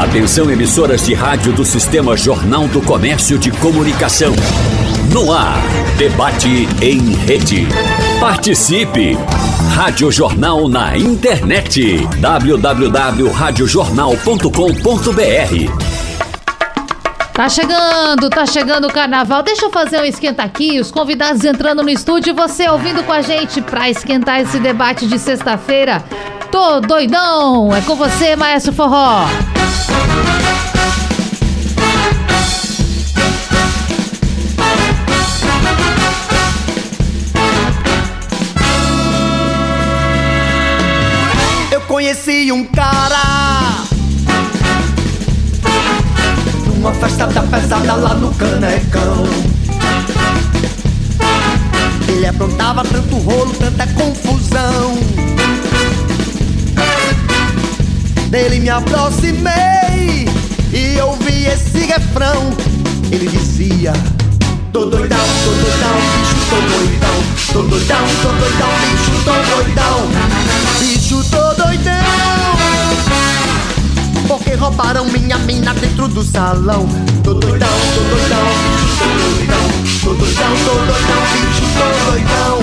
Atenção emissoras de rádio do Sistema Jornal do Comércio de Comunicação. No ar, debate em rede. Participe! Rádio Jornal na internet. www.radiojornal.com.br Tá chegando, tá chegando o carnaval. Deixa eu fazer um esquenta aqui. Os convidados entrando no estúdio e você ouvindo com a gente para esquentar esse debate de sexta-feira. Tô doidão! É com você, Maestro Forró. Eu conheci um cara numa festa da pesada lá no Canecão. Ele aprontava tanto rolo, tanta confusão. Dele me aproximei e ouvi esse refrão. Ele dizia: Tô doidão, tô doidão, bicho, tô doidão. Tô doidão, tô doidão, bicho, tô doidão. Bicho, tô doidão. Porque roubaram minha mina dentro do salão. Tô doidão, tô doidão, bicho, tô doidão. Tô doidão, tô doidão, bicho, tô doidão.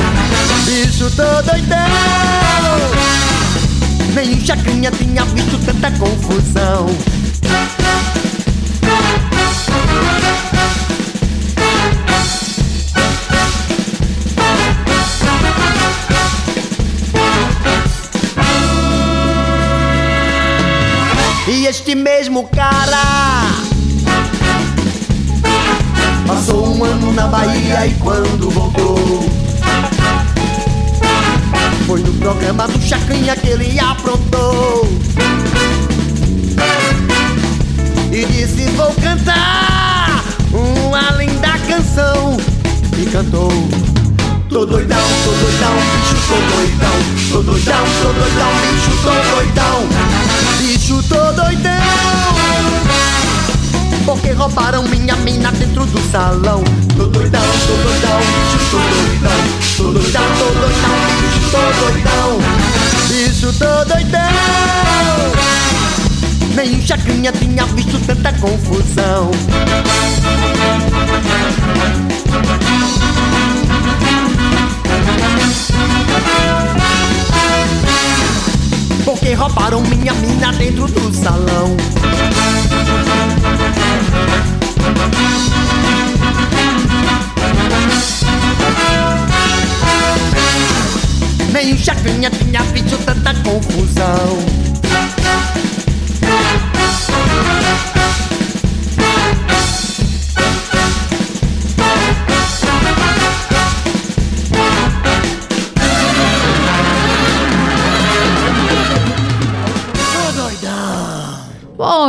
Bicho, tô doidão. Nem chacrinha tinha visto tanta confusão. E este mesmo cara Passou um ano na Bahia e quando voltou Foi no programa do Chacrinha que ele aprontou. E disse vou cantar uma linda canção. E cantou. Tô doidão, tô doidão, bicho, tô doidão. Tô doidão, tô doidão, bicho, tô doidão. Bicho, tô doidão Porque roubaram minha mina dentro do salão. Tô doidão, tô doidão, bicho, tô doidão Tô doidão, tô doidão, bicho, tô doidão. Bicho, tô doidão. Nem Chacrinha tinha visto tanta confusão Porque roubaram minha mina dentro do salão. Nem o Chacrinha tinha visto tanta confusão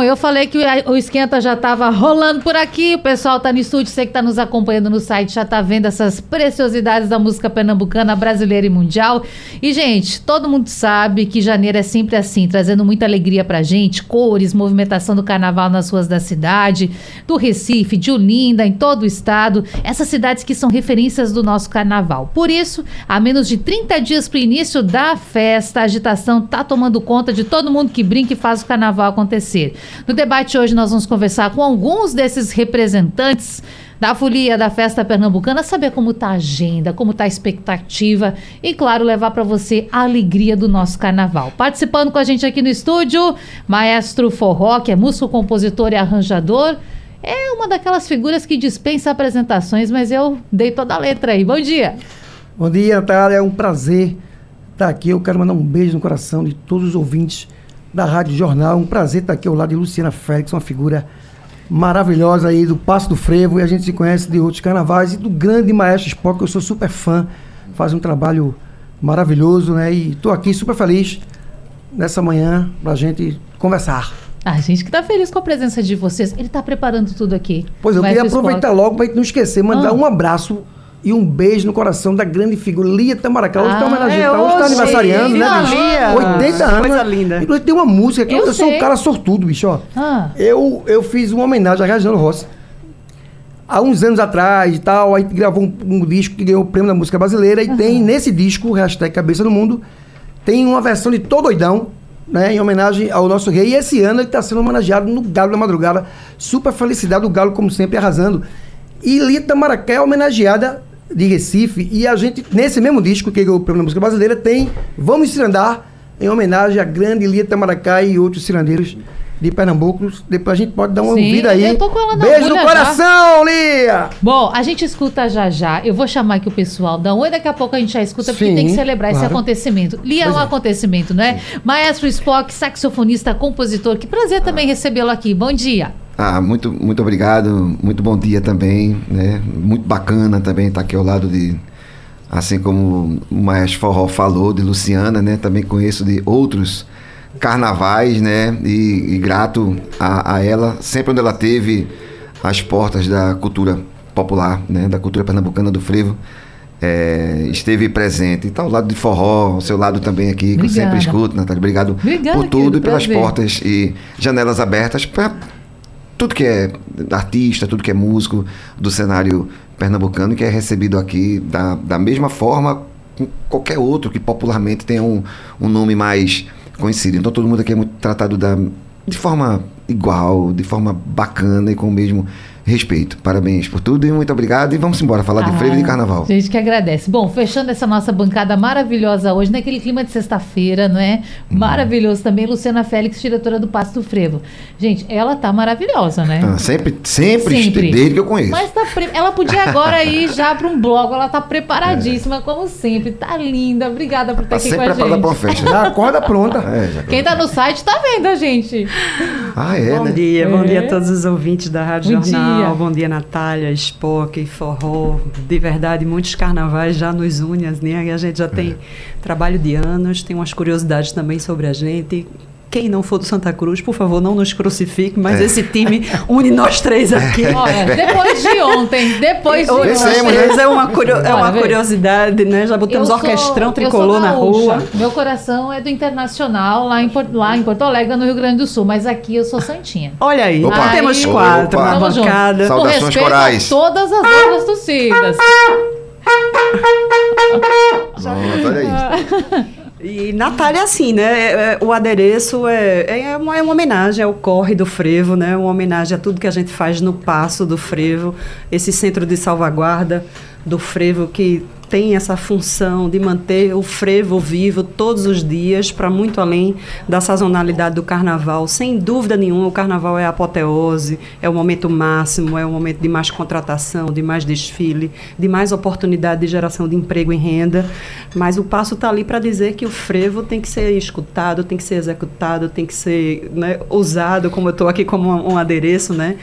eu falei que o esquenta já estava rolando por aqui. O pessoal tá no estúdio, você que está nos acompanhando no site já tá vendo essas preciosidades da música pernambucana, brasileira e mundial. E gente, todo mundo sabe que janeiro é sempre assim, trazendo muita alegria pra gente, cores, movimentação do carnaval nas ruas da cidade, do Recife, de Olinda, em todo o estado, essas cidades que são referências do nosso carnaval. Por isso, a menos de 30 dias pro início da festa, a agitação tá tomando conta de todo mundo que brinca e faz o carnaval acontecer. No debate hoje nós vamos conversar com alguns desses representantes da folia da festa pernambucana, saber como está a agenda, como está a expectativa e, claro, levar para você a alegria do nosso carnaval. Participando com a gente aqui no estúdio, Maestro Forró, que é músico, compositor e arranjador. É uma daquelas figuras que dispensa apresentações, mas eu dei toda a letra aí. Bom dia. Bom dia, Natália. É um prazer estar aqui. Eu quero mandar um beijo no coração de todos os ouvintes da Rádio Jornal. Um prazer estar aqui ao lado de Luciana Félix, uma figura maravilhosa aí do Passo do Frevo. E a gente se conhece de outros carnavais e do grande Maestro Spock, que eu sou super fã. Faz um trabalho maravilhoso, né? E estou aqui super feliz nessa manhã para a gente conversar. A gente que tá feliz com a presença de vocês. Ele tá preparando tudo aqui. Pois eu queria aproveitar Spock. logo para não esquecer, mandar Ah. um abraço e um beijo no coração da grande figura Lia Tamaracá. Hoje está Ah, homenageando, é tá, hoje está aniversariando, né, bicho? Lia. 80 anos. Coisa linda. Inclusive tem uma música que Eu eu, eu sou um cara sortudo, bicho, ó. Ah. Eu, eu fiz uma homenagem a Reginaldo Rossi. Há uns anos atrás e tal, aí gravou um, um disco que ganhou o prêmio da música brasileira e tem nesse disco, hashtag Cabeça do Mundo, tem uma versão de Tô Doidão, né, em homenagem ao nosso rei. E esse ano ele está sendo homenageado no Galo da Madrugada. Super felicidade, o Galo, como sempre, arrasando. E Lita Maracá é homenageada de Recife. E a gente, nesse mesmo disco que ganhou pela música brasileira, tem Vamos Cirandar, em homenagem à grande Lita Maracá e outros cirandeiros de Pernambuco. Depois a gente pode dar uma Sim, ouvida aí. eu tô com ela na Beijo no coração, Lia! Bom, a gente escuta já já. Eu vou chamar aqui o pessoal da Oi, daqui a pouco a gente já escuta, porque Sim, tem que celebrar esse claro. acontecimento. Lia é Pois um é. acontecimento, né? Maestro Spock, saxofonista, compositor. Que prazer também recebê-lo aqui. Bom dia. Ah, muito, muito obrigado, muito bom dia também, né? Muito bacana também estar aqui ao lado de, assim como o Maestro Forró falou, de Luciana, né? Também conheço de outros carnavais, né? E, e grato a, a ela, sempre onde ela teve as portas da cultura popular, né? Da cultura pernambucana do frevo. é, esteve presente. Então, ao lado de forró, ao seu lado também aqui, que eu Obrigada. sempre escuto, Natália. Obrigado Obrigada, por tudo e pelas prazer. portas e janelas abertas para tudo que é artista, tudo que é músico do cenário pernambucano, que é recebido aqui da, da mesma forma com qualquer outro que popularmente tenha um, um nome mais conhecido. Então todo mundo aqui é muito tratado da, de forma igual, de forma bacana e com o mesmo respeito. Parabéns por tudo e muito obrigado. E vamos embora falar de frevo e de carnaval. Gente que agradece. Bom, fechando essa nossa bancada maravilhosa hoje, naquele clima de sexta-feira, não é? Uhum. Maravilhoso também, Luciana Félix, diretora do Passo do Frevo. Gente, ela tá maravilhosa, né? Ah, sempre, sempre, Sempre. desde que eu conheço. Mas tá pre- ela podia agora ir já para um bloco, ela tá preparadíssima, como sempre. Tá linda. Obrigada por estar Tá aqui sempre com a preparada uma gente. festa. Já acorda pronta. É, já- Quem tá no site tá vendo a gente. Ah, é, bom né? dia, bom É. dia a todos os ouvintes da Rádio Bom Jornal. dia. Bom dia, Natália, Spock, Forró. De verdade, muitos carnavais já nos unem, né? E a gente já tem trabalho de anos, tem umas curiosidades também sobre a gente. Quem não for do Santa Cruz, por favor, não nos crucifique, mas É. esse time une nós três aqui. Olha, depois de ontem, depois de Hoje, ontem. Vencemos, nós três é uma, curio- é uma curiosidade, né? Já botamos Eu orquestrão sou- tricolor na rua. Meu coração é do Internacional, lá em, Por- lá em Porto Alegre, no Rio Grande do Sul. Mas aqui eu sou santinha. Olha aí, Opa. temos quatro Opa. na bancada. Saudações corais. a todas as outras torcidas. Pronto, olha isso. E Natália, assim, né? é- é- O adereço é, é, uma, é uma homenagem ao corre do frevo, né? Uma homenagem a tudo que a gente faz no passo do frevo, esse centro de salvaguarda do frevo que tem essa função de manter o frevo vivo todos os dias, para muito além da sazonalidade do carnaval. Sem dúvida nenhuma, o carnaval é apoteose, é o momento máximo, é o momento de mais contratação, de mais desfile, de mais oportunidade de geração de emprego e renda. Mas o passo está ali para dizer que o frevo tem que ser escutado, tem que ser executado, tem que ser né, usado, como eu estou aqui como um, um adereço, né?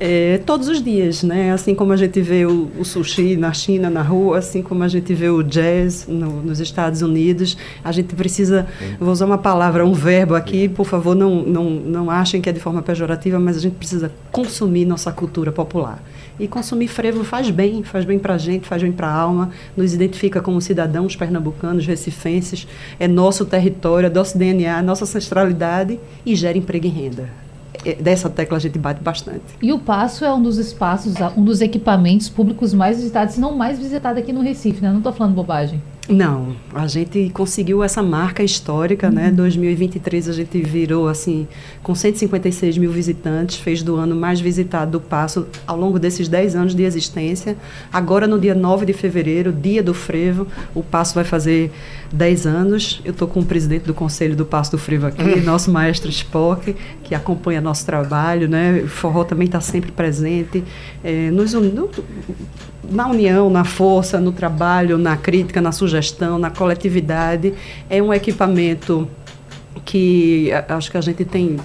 É, todos os dias, né? Assim como a gente vê o, o sushi na China, na rua, assim como a gente vê o jazz no- nos Estados Unidos, a gente precisa, vou usar uma palavra, um verbo aqui, por favor, não, não, não achem que é de forma pejorativa, mas a gente precisa consumir nossa cultura popular. E consumir frevo faz bem, faz bem para a gente, faz bem para a alma, nos identifica como cidadãos pernambucanos, recifenses, é nosso território, é nosso DNA, nossa ancestralidade e gera emprego e renda. É, Dessa tecla a gente bate bastante. E o Passo é um dos espaços, um dos equipamentos públicos mais visitados, se não mais visitado aqui no Recife, né? Não tô falando bobagem. Não, a gente conseguiu essa marca histórica, né? 2023 a gente virou assim com 156 mil visitantes, fez do ano mais visitado do Passo ao longo desses 10 anos de existência. Agora no dia 9 de fevereiro, dia do Frevo, o Passo vai fazer 10 anos. Eu estou com o presidente do Conselho do Passo do Frevo aqui, nosso maestro Spock, que acompanha nosso trabalho, né? O forró também está sempre presente. É, nos no- na união, na força, no trabalho, na crítica, na sugestão, na coletividade. É um equipamento que acho que a gente tem,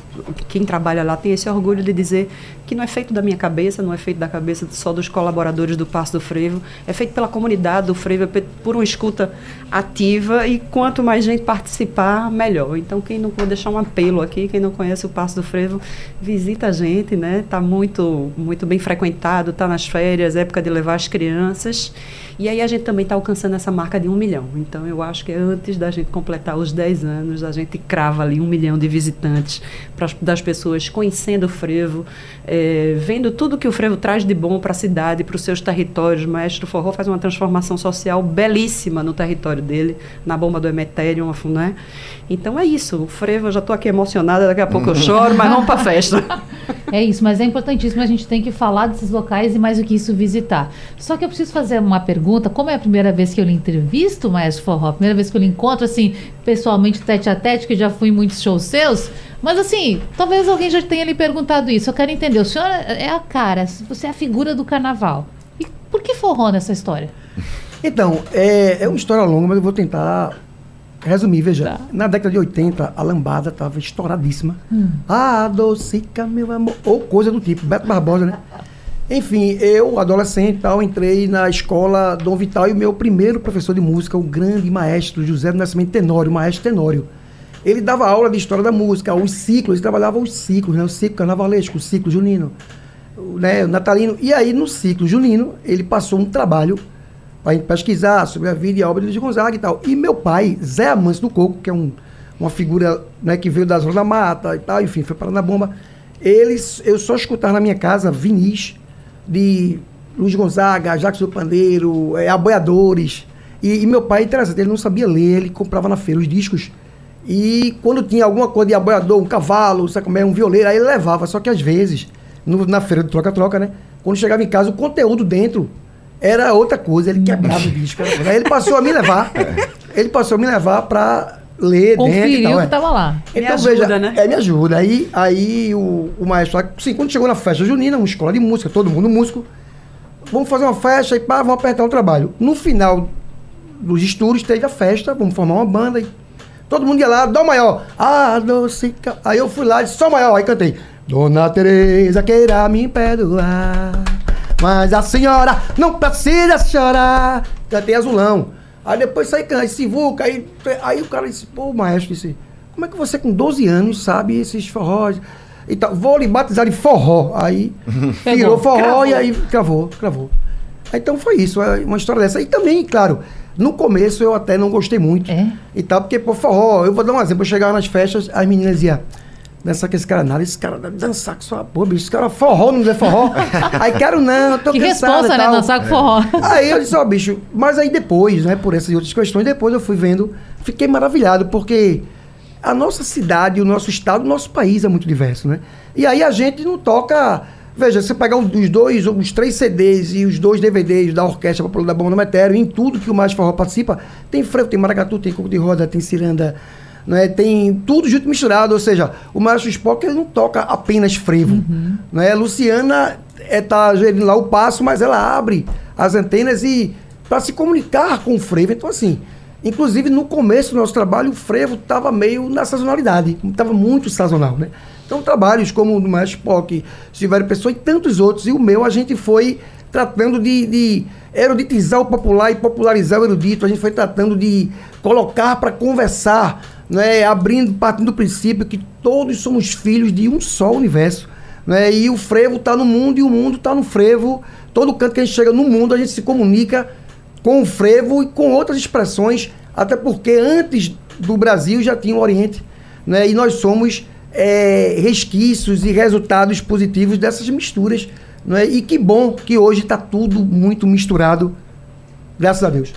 quem trabalha lá tem esse orgulho de dizer que não é feito da minha cabeça, não é feito da cabeça só dos colaboradores do Passo do Frevo, é feito pela comunidade do Frevo, é por uma escuta ativa e quanto mais gente participar, melhor. Então, quem não vou deixar um apelo aqui, quem não conhece o Passo do Frevo, visita a gente, né? Tá muito muito bem frequentado, tá nas férias, época de levar as crianças. E aí a gente também está alcançando essa marca de um milhão. Então, eu acho que antes da gente completar os 10 anos, a gente crava ali um milhão de visitantes, pras, das pessoas conhecendo o frevo, é, vendo tudo que o frevo traz de bom para a cidade, para os seus territórios. O Maestro Forró faz uma transformação social belíssima no território dele, na bomba do Emeterium, né? Então é isso, o frevo, eu já estou aqui emocionada, daqui a pouco eu choro, mas vamos para a festa. É isso, mas é importantíssimo a gente tem que falar desses locais e mais do que isso visitar. Só que eu preciso fazer uma pergunta, como é a primeira vez que eu lhe entrevisto, Maestro Forró, a primeira vez que eu lhe encontro assim, pessoalmente, tete a tete, que já fui em muitos shows seus, mas assim, talvez alguém já tenha lhe perguntado isso. Eu quero entender, o senhor é a cara, você é a figura do carnaval. E por que forró nessa história? Então, é, é uma história longa, mas eu vou tentar resumir. Veja, tá. na década de 80, a lambada estava estouradíssima. Hum. Ah, adocica meu amor. Ou coisa do tipo, Beto Barbosa, né? Enfim, eu, adolescente tal, entrei na escola Dom Vital e o meu primeiro professor de música, o grande maestro José do Nascimento Tenório, maestro Tenório. Ele dava aula de história da música, os ciclos, ele trabalhava os ciclos, né? O ciclo carnavalesco, o ciclo junino, né? o natalino. E aí, no ciclo junino, ele passou um trabalho para pesquisar sobre a vida e a obra de Luiz Gonzaga e tal. E meu pai, Zé Amâncio do Coco, que é um, uma figura né, que veio da Zona da Mata e tal, enfim, foi para na bomba. Eles, eu só escutava na minha casa vinis de Luiz Gonzaga, Jacques do Pandeiro, é, Aboiadores. E, e, meu pai, interessante, ele não sabia ler, ele comprava na feira os discos. E quando tinha alguma coisa de aboiador, um cavalo, sabe como é, um violeiro, aí ele levava. Só que às vezes, no, na feira do troca-troca, né? Quando chegava em casa, o conteúdo dentro era outra coisa, ele quebrava o disco. Aí ele passou a me levar. Ele passou a me levar para ler Conferiu dentro. Conferiu que estava lá. Então, me ajuda, veja, né? É, me ajuda. Aí, aí o, o maestro, assim, quando chegou na festa junina, uma escola de música, todo mundo músico, vamos fazer uma festa e pá, vamos apertar o trabalho. No final dos estudos, teve a festa, vamos formar uma banda e todo mundo ia lá, Dó maior. Ah, doce. Aí eu fui lá, disse Sol maior, aí cantei. Dona Teresa queira me perdoar. Mas a senhora não precisa chorar. Cantei azulão. Aí depois saí cantando, Sivuca, aí, aí o cara disse, pô, o maestro disse, como é que você com 12 anos sabe esses forrós? E tal, vou lhe batizar de forró. Aí virou forró cravou. e aí cravou, cravou. Então foi isso, é uma história dessa. E também, claro, no começo eu até não gostei muito. É? E tal, porque, pô, forró, eu vou dar um exemplo, eu chegava nas festas, as meninas diziam, dançar com esse cara nada, esse cara deve dançar com sua porra, bicho, esse cara forró, não dizer forró. aí quero não, eu tô que cansado resposta, né, dançar com forró. Aí eu disse, ó, oh, bicho, mas aí depois, né, por essas outras questões, depois eu fui vendo, fiquei maravilhado, porque a nossa cidade, o nosso estado, o nosso país é muito diverso, né? E aí a gente não toca... Veja, você pegar os dois, os três CDs e os dois DVDs da Orquestra Popular da Bomba do Metério, em tudo que o Mais Forró participa, tem frevo, tem maracatu, tem coco de rosa, tem ciranda, né? Tem tudo junto misturado, ou seja, o Maestro Spock ele não toca apenas frevo. Uhum. Né? Luciana é, tá gerindo lá o passo, mas ela abre as antenas e para se comunicar com o frevo. Então, assim, inclusive no começo do nosso trabalho, o frevo estava meio na sazonalidade, estava muito sazonal, né? Então, trabalhos como o do Maestro Spock, Silvério Pessoa e tantos outros, e o meu, a gente foi tratando de, de eruditizar o popular e popularizar o erudito, a gente foi tratando de colocar para conversar né, abrindo, partindo do princípio que todos somos filhos de um só universo. Né, e o frevo está no mundo e o mundo está no frevo. Todo canto que a gente chega no mundo, a gente se comunica com o frevo e com outras expressões, até porque antes do Brasil já tinha o Oriente. Né, e nós somos é, resquícios e resultados positivos dessas misturas. Né, e que bom que hoje está tudo muito misturado, graças a Deus.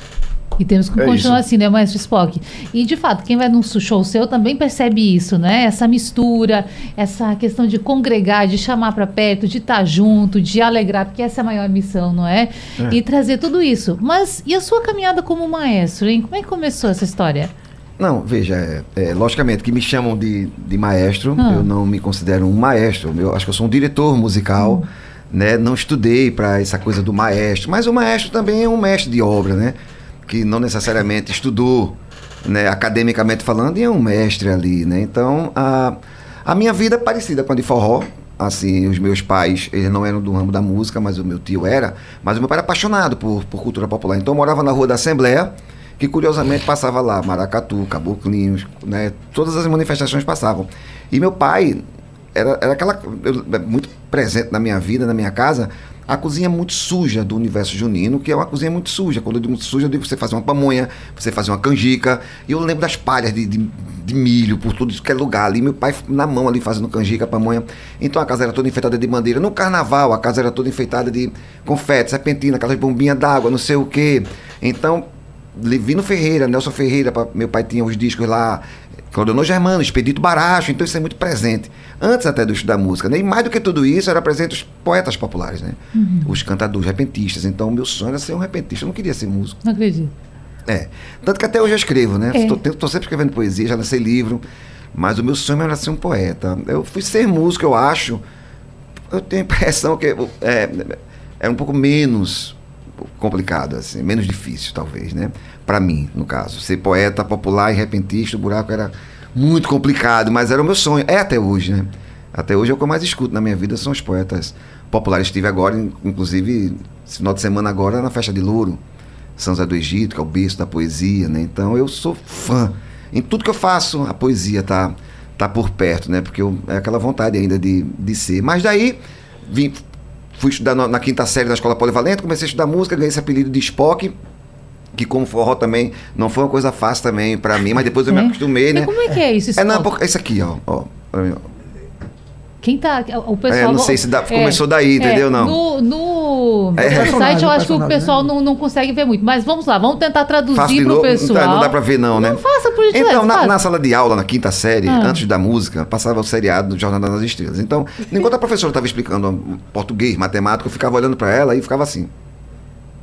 E temos que é continuar isso. assim, né, Maestro Spock? E, de fato, quem vai num show seu também percebe isso, né? Essa mistura, essa questão de congregar, de chamar para perto, de estar tá junto, de alegrar, porque essa é a maior missão, não é? é? E trazer tudo isso. Mas e a sua caminhada como maestro, hein? Como é que começou essa história? Não, veja, é, é, logicamente que me chamam de, de maestro, ah. eu não me considero um maestro, eu acho que eu sou um diretor musical, hum. né? Não estudei para essa coisa do maestro, mas o maestro também é um mestre de obra, né? que não necessariamente estudou, né, academicamente falando, e é um mestre ali, né? Então, a, a minha vida é parecida com a de forró. Assim, os meus pais, eles não eram do ramo da música, mas o meu tio era. Mas o meu pai era apaixonado por, por cultura popular. Então, eu morava na Rua da Assembleia, que curiosamente passava lá, maracatu, caboclinhos, né? Todas as manifestações passavam. E meu pai, era, era aquela. eu- é muito presente na minha vida, na minha casa, a cozinha muito suja do universo junino, que é uma cozinha muito suja. Quando eu digo muito suja, eu digo você fazer uma pamonha, você fazer uma canjica. E eu lembro das palhas de, de, de milho por tudo isso que é lugar ali. Meu pai na mão ali fazendo canjica, pamonha. Então a casa era toda enfeitada de bandeira. No carnaval, a casa era toda enfeitada de confete, serpentina, aquelas bombinhas d'água, não sei o quê. Então, Livino Ferreira, Nelson Ferreira, meu pai tinha os discos lá, Claudionor Germano, Expedito Baracho, então isso é muito presente. Antes até do estudar música, né? E mais do que tudo isso, era presente os poetas populares, né? Os cantadores, repentistas. Então, o meu sonho era ser um repentista, eu não queria ser músico. Não acredito. É. Tanto que até hoje eu escrevo, né? É. Estou sempre escrevendo poesia, já lancei livro, mas o meu sonho era ser um poeta. Eu fui ser músico, eu acho. Eu tenho a impressão que é, é um pouco menos complicado, assim, menos difícil, talvez, né? Para mim, no caso. Ser poeta popular e repentista, o buraco era muito complicado, mas era o meu sonho. É até hoje, né? Até hoje é o que eu mais escuto na minha vida, são os poetas populares. Estive agora, in- inclusive, esse final de semana agora, na festa de Louro. São José do Egito, que é o berço da poesia, né? Então eu sou fã. Em tudo que eu faço, a poesia tá, tá por perto, né? Porque eu, é aquela vontade ainda de, de ser. Mas daí, vim, fui estudar na, na quinta série da Escola Polivalente, comecei a estudar música, ganhei esse apelido de Spock, que como forró também não foi uma coisa fácil também pra mim, mas depois eu me É? acostumei, né? E como é que é isso? É, não, Spock? porque- esse aqui, ó. ó, pra mim, ó. Quem tá. O pessoal. É, não sei se dá- começou daí, entendeu, não? No, no, É. no site eu acho que o pessoal né? não, não consegue ver muito. Mas vamos lá, vamos tentar traduzir pro novo, pessoal. Não, dá- não dá pra ver não, né? Não faça por gentileza, Então, na, na sala de aula, na quinta série, Ah. antes da música, passava o seriado do Jornada das Estrelas. Então, enquanto a professora estava explicando português, matemática, eu ficava olhando para ela e ficava assim.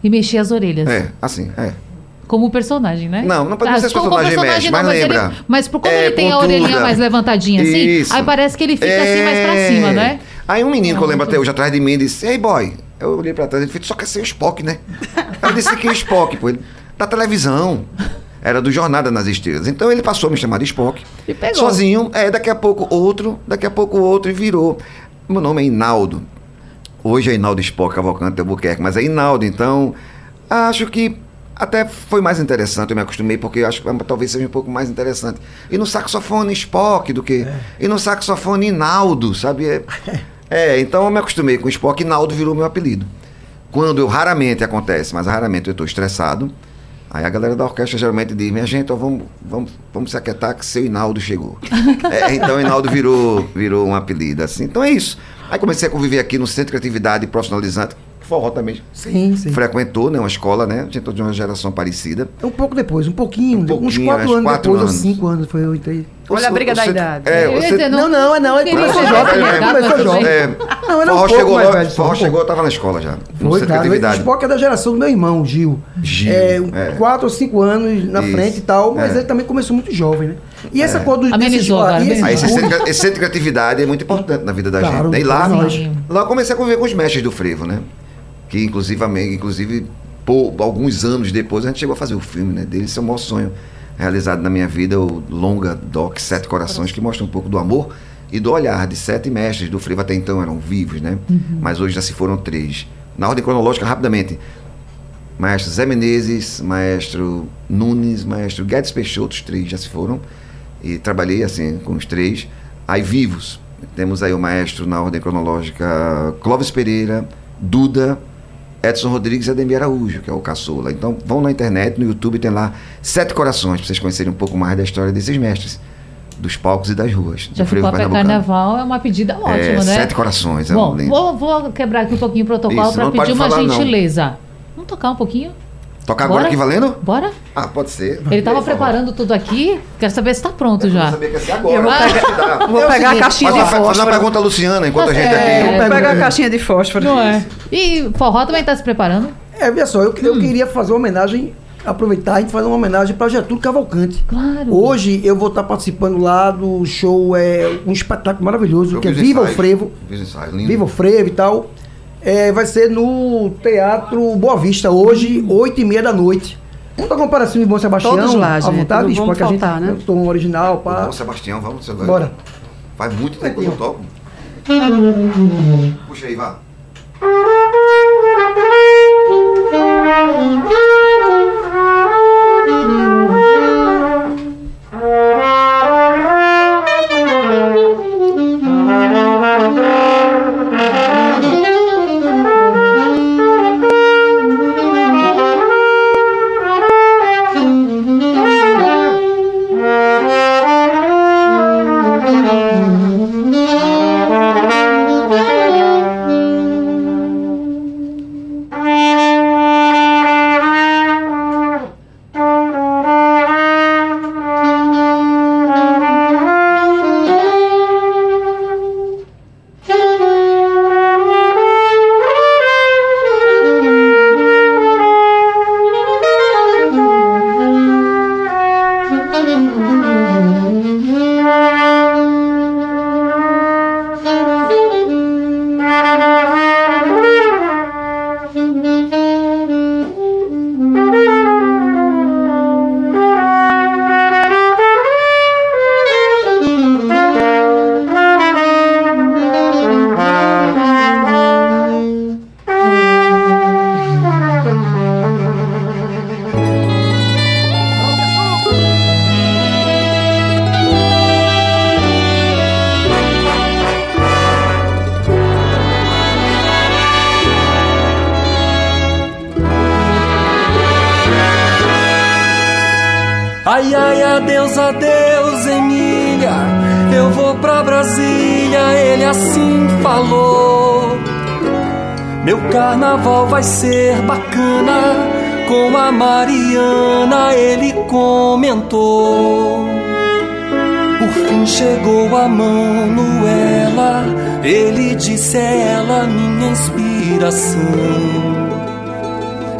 E mexer as orelhas. É, assim, é. Como personagem, né? Não, não pode Ah, ser como personagem mexe, mas ele- lembra. mas por como É, ele tem a orelhinha mais levantadinha assim, Isso. aí parece que ele fica assim mais pra É. cima, né? Aí um menino que eu lembro até hoje atrás de mim disse: Ei, boy. Eu olhei pra trás e ele fez: Só quer ser o Spock, né? Eu disse que é o Spock, pô. Ele, da televisão. Era do Jornada nas Estrelas. Então ele passou a me chamar de Spock. E pegou. Sozinho. É, daqui a pouco outro, daqui a pouco outro e virou. Meu nome é Inaldo. Hoje é Inaldo Spock Cavalcante Albuquerque, mas é Inaldo. Então, acho que até foi mais interessante, eu me acostumei, porque eu acho que talvez seja um pouco mais interessante. E no saxofone Spock do que. E no saxofone Inaldo, sabe? É, é, então eu me acostumei com Spock e Inaldo virou meu apelido. Quando eu raramente acontece, mas raramente eu estou estressado, aí a galera da orquestra geralmente diz: minha gente, ó, vamos, vamos, vamos se aquietar que seu Inaldo chegou. É, então Inaldo virou, virou um apelido, assim. Então é isso. Aí comecei a conviver aqui no Centro de Criatividade Profissionalizante, forró também Sim, sim. frequentou, né, uma escola, né? A gente é de uma geração parecida. Um pouco depois, um pouquinho, Um uns pouquinho, quatro uns anos quatro depois, anos. ou cinco anos, foi eu entrei. Olha a briga da idade. É, você, dizer, Não, não, é não, ele começou jovem, ligado, começou jovem. é, Não, é um forró pouco chegou, mais velho, forró um chegou, eu tava na escola já. Foi, cara. O. Spock é da geração do meu irmão, Gil. Gil, É, é. Quatro ou cinco anos na Isso, frente e tal, mas é. ele também começou muito jovem, né? E essa coisa do Amenizou Aí esse amenizou. centro, esse centro de criatividade é muito importante na vida da Claro, gente. né? E lá, lá eu comecei a conviver com os mestres do frevo, né? Que inclusive, inclusive pô, alguns anos depois a gente chegou a fazer o filme, né? Dele, esse é o maior sonho realizado na minha vida, o longa doc Sete Corações, que mostra um pouco do amor e do olhar de sete mestres do frevo até então eram vivos, né? Mas hoje já se foram três. Na ordem cronológica, rapidamente. Maestro Zé Menezes, maestro Nunes, maestro Guedes Peixoto, os três já se foram. E trabalhei assim com os três. Aí vivos. Temos aí o maestro na ordem cronológica Clóvis Pereira, Duda, Edson Rodrigues e Ademir Araújo, que é o caçula. Então vão na internet, no YouTube, tem lá Sete Corações, para vocês conhecerem um pouco mais da história desses mestres, dos palcos e das ruas. Já ficou para carnaval, é uma pedida ótima, É, né? Sete Corações, é Bom, vou, vou quebrar aqui um pouquinho o protocolo para não pedir uma falar, não. gentileza. Vamos tocar um pouquinho? Tocar agora Bora? aqui valendo? Bora? Ah, pode ser. Ele estava preparando tudo aqui. Quero saber se está pronto Eu já. não sabia que ia ser agora. Eu vou pegar-. Vou É pegar a seguinte, caixinha de uma, faz uma fósforo. pergunta a Luciana, enquanto a gente É, aqui. Vou pegar a caixinha de fósforo. Não é? E forró também está se preparando? É, veja só, eu, Hum. eu queria fazer uma homenagem, aproveitar e fazer uma homenagem para Getúlio Cavalcante. Claro. Hoje eu vou estar participando lá do show, é um espetáculo maravilhoso, Eu que é Viva o. Frevo. Fiz ensaio, lindo. Viva o Frevo e tal. É, vai ser no Teatro Boa Vista, hoje, 8 e meia da noite. Vamos dar uma comparação de Bom Sebastião? Todos lá, à gente, vontade, não bicho, vamos porque a gente faltar, né? eu tô no original, pá. Bom Sebastião, vamos, Bora. Faz muito tempo que eu não toco. Puxa aí, vá. Thank you.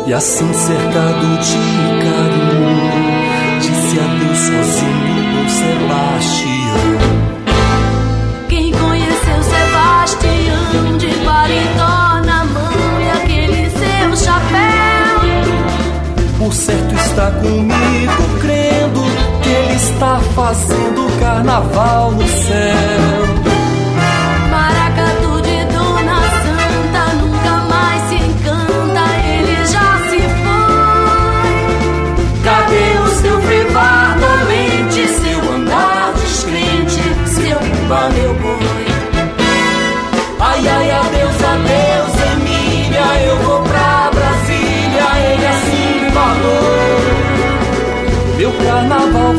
E assim cercado de carinho, disse adeus sozinho com Sebastião. Quem conheceu Sebastião de paletó na mão e aquele seu chapéu? Por certo está comigo, crendo que ele está fazendo carnaval no céu.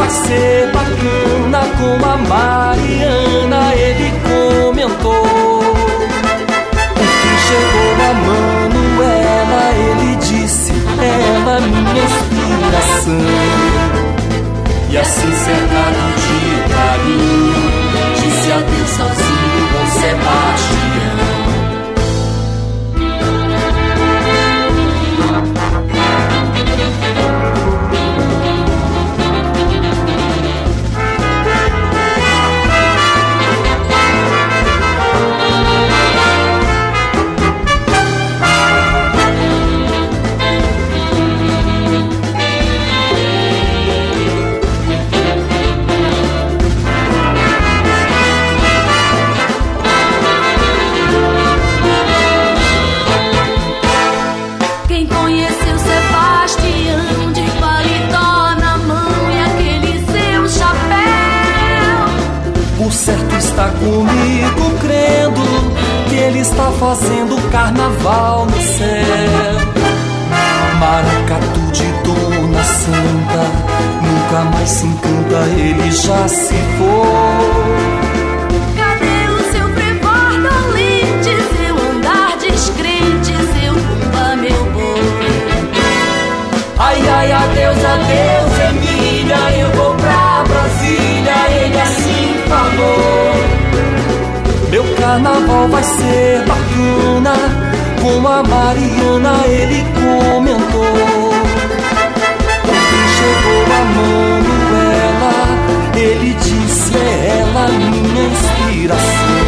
Vai ser bacana com a Mariana, ele comentou. Fim chegou a Manuela, ele disse, ela minha inspiração. E assim cercado de carinho, disse adeus sozinho fazendo carnaval no céu. Maracatu de Dona Santa, nunca mais se encanta, ele já se foi. Carnaval vai ser bacana, com a Mariana ele comentou. Fim chegou a Manuela, ele disse é ela minha inspiração.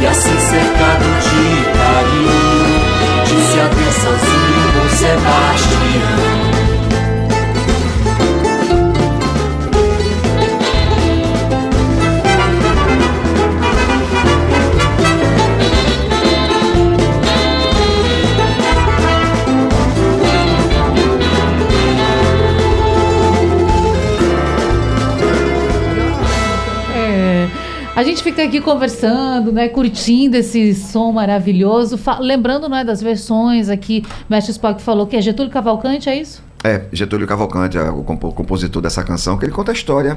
E assim cercado de carinho, disse adeus sozinho Sebastião. A gente fica aqui conversando, né, curtindo esse som maravilhoso, lembrando, né, das versões aqui. Mestre Spock falou que é Getúlio Cavalcante, é isso? É, Getúlio Cavalcante, é o compo- compositor dessa canção, que ele conta a história,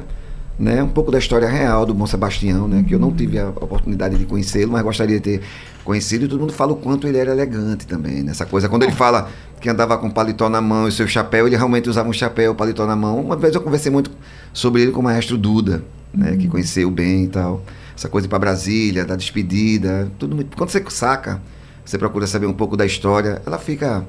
né? Um pouco da história real do Bom Sebastião, né? Que eu não tive a oportunidade de conhecê-lo, mas gostaria de ter conhecido. E todo mundo fala o quanto ele era elegante também, nessa coisa. Quando ele fala que andava com paletó na mão e seu chapéu, ele realmente usava um chapéu, paletó na mão. Uma vez eu conversei muito sobre ele com o maestro Duda, né? Que conheceu bem e tal. Essa coisa de ir pra Brasília, da despedida, tudo muito... Quando você saca, você procura saber um pouco da história, ela fica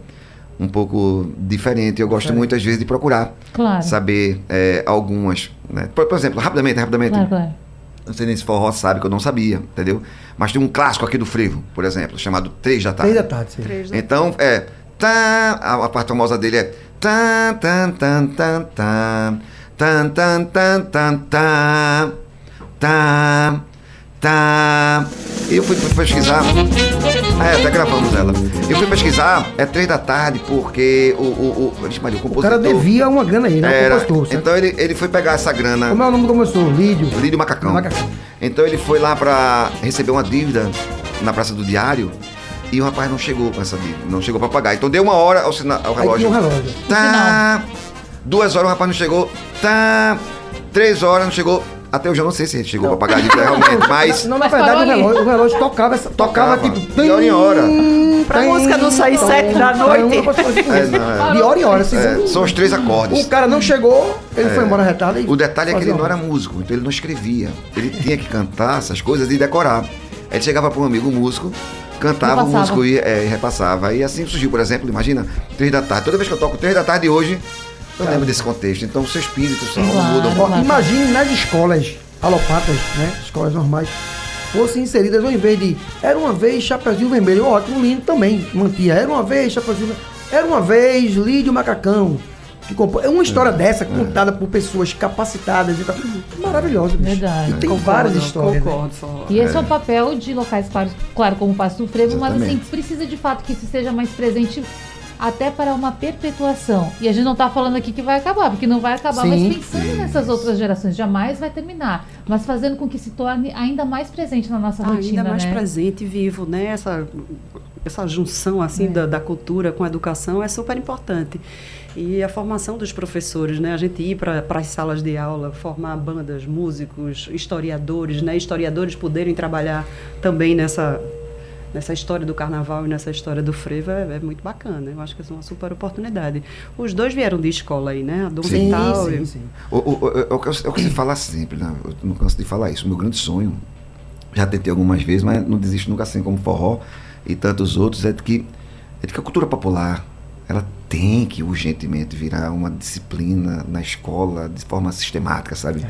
um pouco diferente. Eu gosto muito, às vezes, de procurar Claro. saber é, algumas. Né? Por, por exemplo, rapidamente, rapidamente. Claro, claro. Não sei nem se forró sabe, que eu não sabia, entendeu? Mas tem um clássico aqui do frevo, por exemplo, chamado Três da Tarde. Três da tarde, sim. Então, é. Tá, a, a parte famosa dele é. Tan, tan, tan, tan, tan. Tan, tan, tan, tan, tan. Tan. Tan. E eu fui pesquisar. É, até gravamos ela. Eu fui pesquisar, é três da tarde, porque o. O, o, Maria, o O compositor. cara devia uma grana aí, né? Era, O compositor, então ele, ele foi pegar essa grana. Como é o nome do compositor? Lídio. Lídio Macacão. Macacão. Então ele foi lá pra receber uma dívida na Praça do Diário e o rapaz não chegou com essa dívida, não chegou pra pagar. Então deu uma hora ao, sina- ao Aí relógio. tinha um relógio. Tá, Duas horas o rapaz não chegou. Tá. Três horas não chegou. Até hoje eu não sei se ele chegou pra pagar a dívida realmente, mas. Não, na Mas verdade, o relógio, o relógio tocava, essa- tocava, Tocava, tipo. de hora em hora. Pra música não sair sete da noite. É, não, é. De hora em hora. assim, É, são os três acordes. O cara não chegou, ele foi embora retado. e O detalhe é que ele não era músico, então ele não escrevia. Ele tinha que cantar essas coisas e decorar. Aí ele chegava para um amigo músico, cantava, o músico ia, é, e repassava. E assim surgiu, por exemplo, imagina, três da tarde. Toda vez que eu toco três da tarde hoje, eu lembro desse contexto. Então o seu espírito, sua alma Claro. muda. Ó, Claro. imagine nas escolas alopatas, né? Escolas normais, fossem inseridas ao invés de. Era uma vez Chapeuzinho Vermelho, ótimo, lindo também, mantia. Era uma vez Chapeuzinho Vermelho. Era uma vez Lídio Macacão. Que compô... É uma história dessa, contada por pessoas capacitadas e tal. Maravilhosa, bicho. Verdade. E tem Concordo, várias histórias. né? Concordo, Forró. E esse é. o papel de locais, claro, claro como o Passo do Frevo, mas assim, Exatamente. precisa de fato que isso seja mais presente até para uma perpetuação. E a gente não está falando aqui que vai acabar, porque não vai acabar, Sim. mas pensando nessas outras gerações, jamais vai terminar. Mas fazendo com que se torne ainda mais presente na nossa rotina, Ainda mais né? presente e vivo, né? Essa, essa junção assim da, da cultura com a educação é super importante. E a formação dos professores, né? A gente ir para as salas de aula, formar bandas, músicos, historiadores, né? Historiadores poderem trabalhar também nessa nessa história do carnaval e nessa história do frevo é, é muito bacana. Eu acho que é uma super oportunidade. Os dois vieram de escola aí, né? A Dom Sim, Vital sim, e- sim. O, o, o- é o que eu, é o que se fala sempre, né? Eu não canso de falar isso. O meu grande sonho, já tentei algumas vezes, mas não desisto nunca assim como forró e tantos outros, é de que, é de que a cultura popular ela tem que urgentemente virar uma disciplina na escola de forma sistemática, sabe?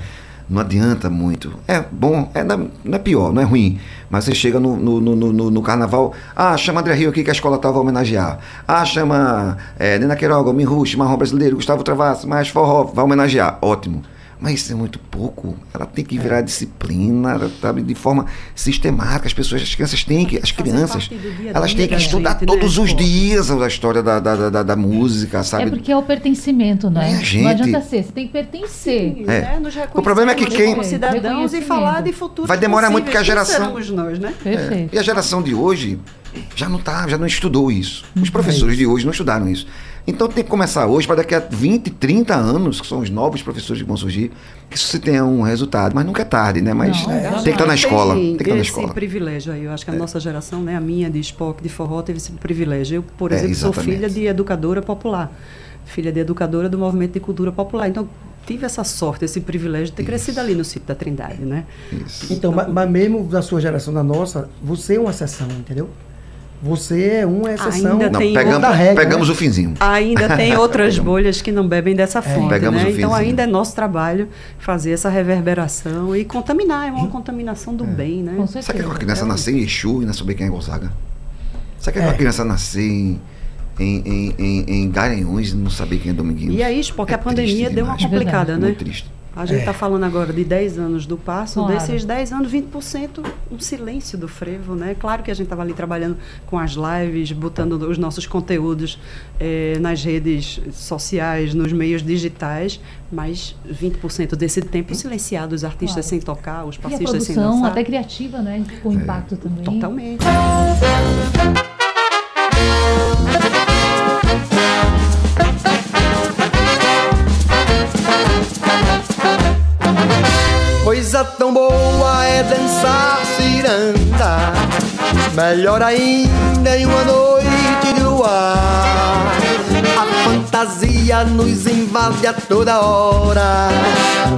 Não adianta muito. É bom, é, não não é pior, não é ruim. Mas você chega no, no, no, no- no carnaval, ah, chama André Rio aqui que a escola tal vai homenagear. Ah, chama é, Nena Queiroga, Minrush, Marrom Brasileiro, Gustavo Travasso, mais forró, vai homenagear. Ótimo. Mas isso é muito pouco. Ela tem que virar disciplina, sabe, de forma sistemática. As pessoas, as crianças têm que, as Fazer crianças, elas têm que da estudar gente, né, todos os pô? dias a história da, da, da, da música, sabe? É porque é o pertencimento, né? Minha gente. Não adianta ser, você tem que pertencer. Sim, É. né? Nos O problema é que quem- como cidadãos e falar de futuro Vai demorar muito porque a geração- nós, né? Perfeito. E a geração de hoje já não tá, já não estudou isso. Os professores de hoje não estudaram isso. Então tem que começar hoje para daqui a 20, 30 anos, que são os novos professores que vão surgir, que isso se tenha um resultado. Mas nunca é tarde, né? Mas Não, é. tem que estar na escola. Tem que estar na esse escola. privilégio aí. Eu acho que a nossa geração, né, a minha de Spock, de forró, teve esse privilégio. Eu, por É, exemplo, sou filha de educadora popular. Filha de educadora do movimento de cultura popular. Então, tive essa sorte, esse privilégio de ter crescido ali no sítio da Trindade, né? Isso. Então, ma- mas mesmo da sua geração, da nossa, você é uma exceção, entendeu? Você é uma exceção Ainda Não, tem pegamos, da regra, pegamos né? o finzinho. Ainda tem outras bolhas que não bebem dessa fonte, Pegamos né? o Então ainda é nosso trabalho fazer essa reverberação e contaminar, é uma contaminação do bem, né? Com Sabe que certeza. uma criança É nascer em Exu e não saber quem é Gonzaga? Sabe que É. uma criança nascer em, em, em, em, em Garanhuns e não saber quem é Dominguinhos? E aí, porque É a pandemia deu uma demais. complicada, É né? Muito triste. A gente É. está falando agora de 10 anos do passo, Claro. desses 10 anos, 20% um silêncio do frevo, né? Claro que a gente estava ali trabalhando com as lives, botando os nossos conteúdos eh, nas redes sociais, nos meios digitais, mas 20% desse tempo silenciado, os artistas Claro. sem tocar, os E a passistas sem produção, dançar. até criativa, né? Com impacto também. Totalmente. Melhor ainda em uma noite de luar A fantasia nos invade a toda hora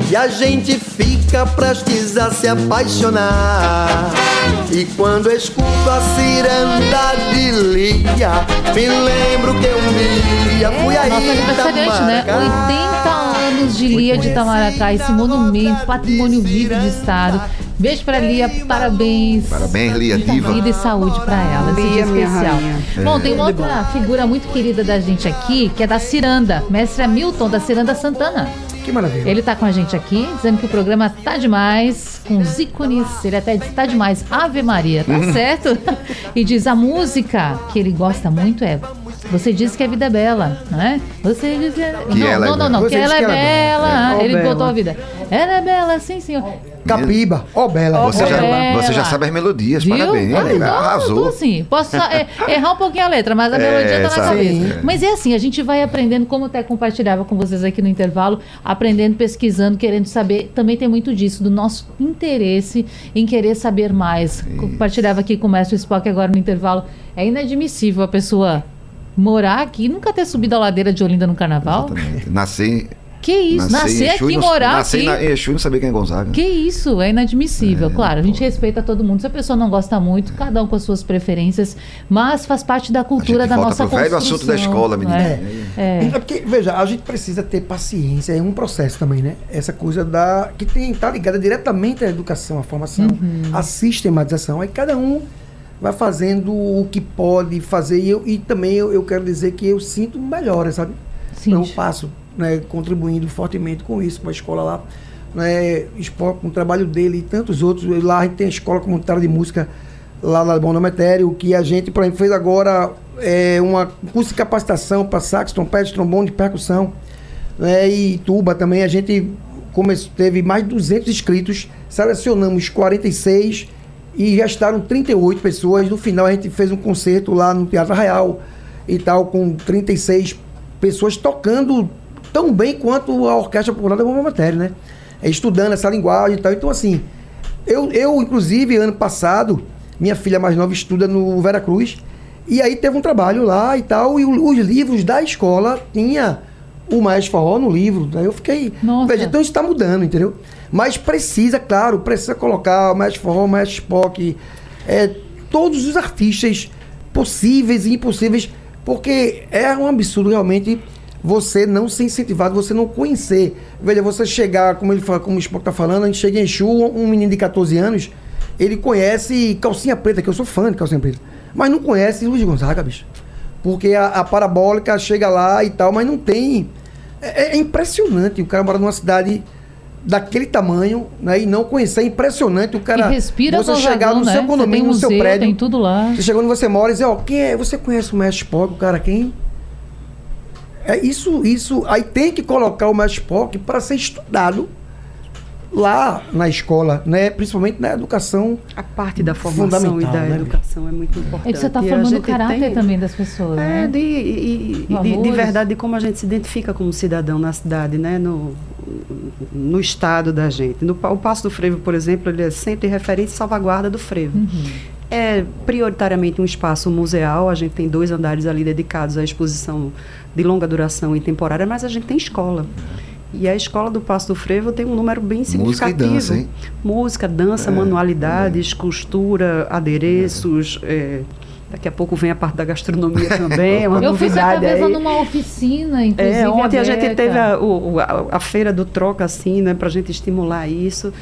E a gente fica prestes a se apaixonar E quando escuto a ciranda de Lia Me lembro que um dia fui É, aí nossa aniversariante, né? 80 anos de Lia de Itamaracá, esse monumento, patrimônio vivo de Estado. Beijo pra Lia, parabéns. Parabéns, Lia Diva. Vida e saúde pra ela, esse dia especial. Bom, tem uma outra figura muito querida da gente aqui, que é da Ciranda, mestre Hamilton da Ciranda Santana. Que maravilha. Ele tá com a gente aqui, dizendo que o programa tá demais, com os ícones. Ele até diz tá demais, Ave Maria, Uhum. tá certo? E diz a música que ele gosta muito é. Você diz que a vida é bela, né? Você diz que, Que não, ela é não, não, não, que ela é que ela é bela. bela. Ele botou a vida. Ela é bela, sim, senhor. Capiba, ó Bela. Você, já, Bela. você já sabe as melodias, Viu? parabéns. Ah, então, arrasou. tô assim, posso só, é, errar um pouquinho a letra, mas a É, melodia tá na sabe. cabeça. Sim. Mas é assim, a gente vai aprendendo, como até compartilhava com vocês aqui no intervalo, aprendendo, pesquisando, querendo saber. Também tem muito disso, do nosso interesse em querer saber mais. Compartilhava aqui com o mestre Spock agora no intervalo. É inadmissível a pessoa morar aqui e nunca ter subido a ladeira de Olinda no carnaval. Exatamente. Nascer, Que isso, nascer aqui, e não- morar nascer aqui. na, em Exu e não saber quem é Gonzaga. Que isso, é inadmissível. claro, a gente respeita todo mundo. Se a pessoa não gosta muito, cada um com as suas preferências, mas faz parte da A cultura gente da volta nossa pro velho construção. assunto da escola, menina. É, é. É porque, veja, a gente precisa ter paciência, é um processo também, né? Essa coisa da. que tem, tá ligada diretamente à educação, à formação, Uhum. à sistematização. Aí cada um vai fazendo o que pode fazer. E, eu, e também eu, eu quero dizer que eu sinto melhora, sabe? Sim. Eu passo né, contribuindo fortemente com isso, com a escola lá. Né, com o trabalho dele e tantos outros. Lá a gente tem a escola comunitária de música lá na Bom Nometério, que a gente, por exemplo, fez agora é, uma um curso de capacitação para sax, trompete, trombone, percussão. Né, e tuba também. A gente começou, teve mais de 200 inscritos, selecionamos 46 e restaram 38 pessoas. No final a gente fez um concerto lá no Teatro Real e tal, com 36 pessoas tocando tão bem quanto a Orquestra Popular da Matéria, né? É, estudando essa linguagem e tal. Então, assim, eu, eu, inclusive, ano passado, minha filha mais nova estuda no Veracruz, e aí teve um trabalho lá e tal, e os livros da escola tinha o Maestro Forró no livro. Aí eu fiquei. Nossa. Então isso está mudando, entendeu? Mas precisa, claro, precisa colocar o Maestro Forró, o Maestro Spock, é, todos os artistas possíveis e impossíveis, porque é um absurdo realmente você não ser incentivado, você não conhecer. Veja, você chegar, como ele fala, como o Spock está falando, a gente chega em Exu, um menino de 14 anos, ele conhece Calcinha Preta, que eu sou fã de Calcinha Preta, mas não conhece Luiz Gonzaga, bicho. Porque a, a parabólica chega lá e tal, mas não tem. É, é impressionante o cara mora numa cidade daquele tamanho, né? E não conhecer. É impressionante o cara. e respira você chegar no né? seu condomínio, no seu prédio. Tem tudo lá. Você chegou onde você mora e diz, ó, quem é? Você conhece o Mestre Spock, o cara quem? É isso, isso. Aí tem que colocar o Mestre Spock para ser estudado lá na escola, né? Principalmente na educação. A parte da formação e da né, educação é muito importante. É que você está E a formando o gente caráter tem- também das pessoas, É, né? de, e- de, de verdade, de como a gente se identifica como cidadão na cidade, né? No, no estado da gente. No, o Passo do Frevo, por exemplo, ele é sempre referente à salvaguarda do frevo. Uhum. É prioritariamente um espaço museal, a gente tem dois andares ali dedicados à exposição de longa duração e temporária, mas a gente tem escola. E a escola do Passo do Frevo tem um número bem Música significativo. dança, hein? Música, dança, É, manualidades, costura, adereços. é, daqui a pouco vem a parte da gastronomia também, é uma Eu novidade vez aí. numa oficina, inclusive. É, ontem a gente aberta. teve a, a, a feira do troca, assim, né, para a gente estimular isso.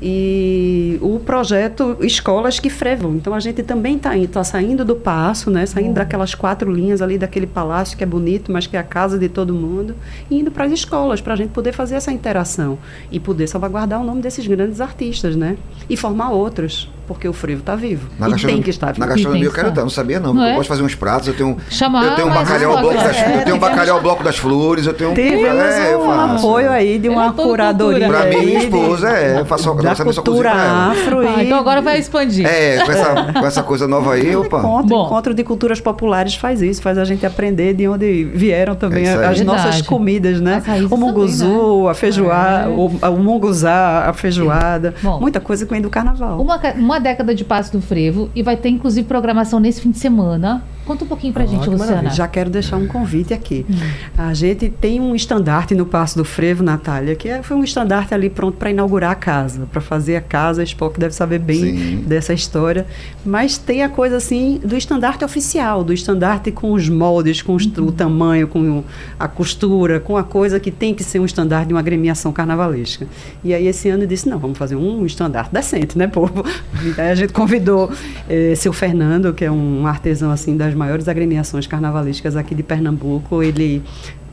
E o projeto Escolas que Frevam. Então a gente também está tá saindo do passo, né, saindo daquelas quatro linhas ali daquele palácio que é bonito, mas que é a casa de todo mundo, e indo para as escolas, para a gente poder fazer essa interação e poder salvaguardar o nome desses grandes artistas, né? E formar outros, porque o frevo está vivo. Na e gastronomia, tem que estar vivo. na gastronomia Tem eu que quero estar. dar, não sabia não. Não eu é? gosto de fazer uns pratos, eu tenho, Chamar eu tenho um bacalhau bloco das, coisa. eu tenho um É, bacalhau bloco das flores, eu tenho Tivemos é, eu um apoio aí de uma é curadoria. cultura. Pra mim, aí minha esposa, é, eu faço- da cultura afro Ah, e então agora vai expandir. É, com essa, com essa coisa nova aí, opa. Encontro, Bom. encontro de culturas populares faz isso, faz a gente aprender de onde vieram também É as nossas Verdade. comidas, né? O munguzu, né? a feijoada, É. o, munguzá, a feijoada, muita coisa que vem do carnaval. Uma, uma década de Passo do Frevo e vai ter inclusive programação nesse fim de semana. Conta um pouquinho pra Ah, gente, Luciana. maravilha. Já quero deixar um convite aqui. Hum. A gente tem um estandarte no Passo do Frevo, Natália, que é, foi um estandarte ali pronto para inaugurar a casa, para fazer a casa. A Spock deve saber bem Sim. dessa história. Mas tem a coisa assim do estandarte oficial, do estandarte com os moldes, com os- Uhum. o tamanho, com a costura, com a coisa que tem que ser um estandarte de uma agremiação carnavalesca. E aí esse ano eu disse, não, vamos fazer um estandarte decente, né, povo? E aí a gente convidou eh, seu Fernando, que é um artesão assim das maiores agremiações carnavalescas aqui de Pernambuco. Ele,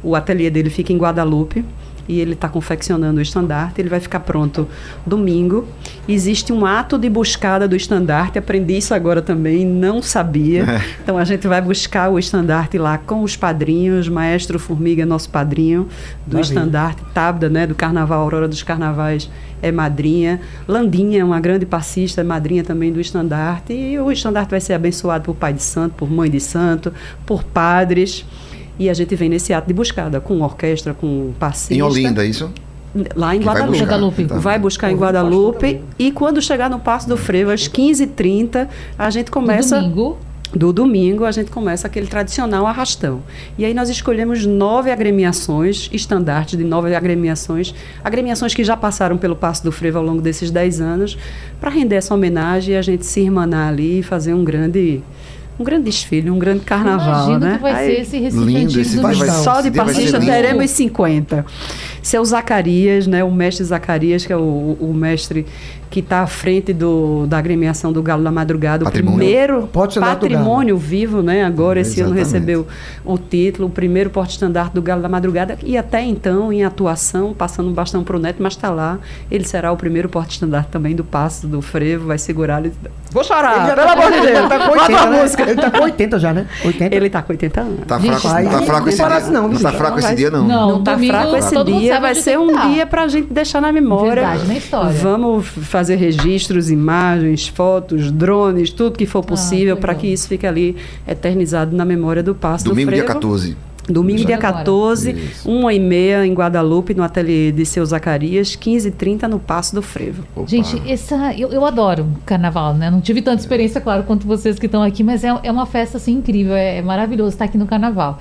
o ateliê dele fica em Guadalupe. E ele está confeccionando o estandarte. Ele vai ficar pronto domingo. Existe um ato de buscada do estandarte. Aprendi isso agora também, não sabia. É. Então a gente vai buscar o estandarte lá com os padrinhos. Maestro Formiga, nosso padrinho do Maravilha. estandarte. Tabda, né, do Carnaval, Aurora dos Carnavais, é madrinha. Landinha, uma grande passista, é madrinha também do estandarte. E o estandarte vai ser abençoado por pai de santo, por mãe de santo, por padres. E a gente vem nesse ato de buscada, com orquestra, com passista. Em Olinda, é isso? Lá em Que vai Guadalupe. buscar. Guadalupe. Tá. Vai buscar em Guadalupe. E quando chegar no Passo do Frevo, às 15h30, a gente No começa. domingo. Do domingo, a gente começa aquele tradicional arrastão. E aí nós escolhemos nove agremiações, estandartes de nove agremiações, agremiações que já passaram pelo Passo do Frevo ao longo desses dez anos, para render essa homenagem e a gente se irmanar ali e fazer um grande, um grande desfile, um grande carnaval, Imagino né? que vai Aí- ser esse Recife Lindo antigo esse vai ser- só de vai passista teremos 50. Seu Zacarias, né, o mestre Zacarias, que é o, o mestre que está à frente do, da agremiação do Galo da Madrugada, Patrimônio. o primeiro patrimônio vivo, né? Agora esse ano Exatamente. recebeu o título, o primeiro porte-estandarte do Galo da Madrugada, e até então em atuação, passando um bastão para o Neto, mas está lá. Ele será o primeiro porte-estandarte também do Passo do Frevo, vai segurar. Ele... Vou chorar, Ele já pelo tá- amor de Deus. Ele tá com Bota 80, a né? música. Ele tá com 80 já, né? 80. Ele está com 80 anos. Tá fraco, vai- tá fraco esse parece dia. não, Não tá fraco esse dia, não. Não. Não tá fraco esse mundo dia, sabe vai onde ser um tá. dia pra gente deixar na memória. Verdade, na história. Vamos fazer registros, imagens, fotos, drones, tudo que for possível que para que isso fique ali eternizado na memória do Passo Domingo, do dia Frevo. 14. Domingo, dia Agora. 14, Isso. 1 e meia em Guadalupe, no ateliê de seu Zacarias, 15 h 30 no Passo do Frevo. Opa. Gente, essa, eu, eu adoro carnaval, né? Não tive tanta experiência, claro, quanto vocês que estão aqui, mas é, é uma festa assim incrível, é, é maravilhoso estar aqui no carnaval.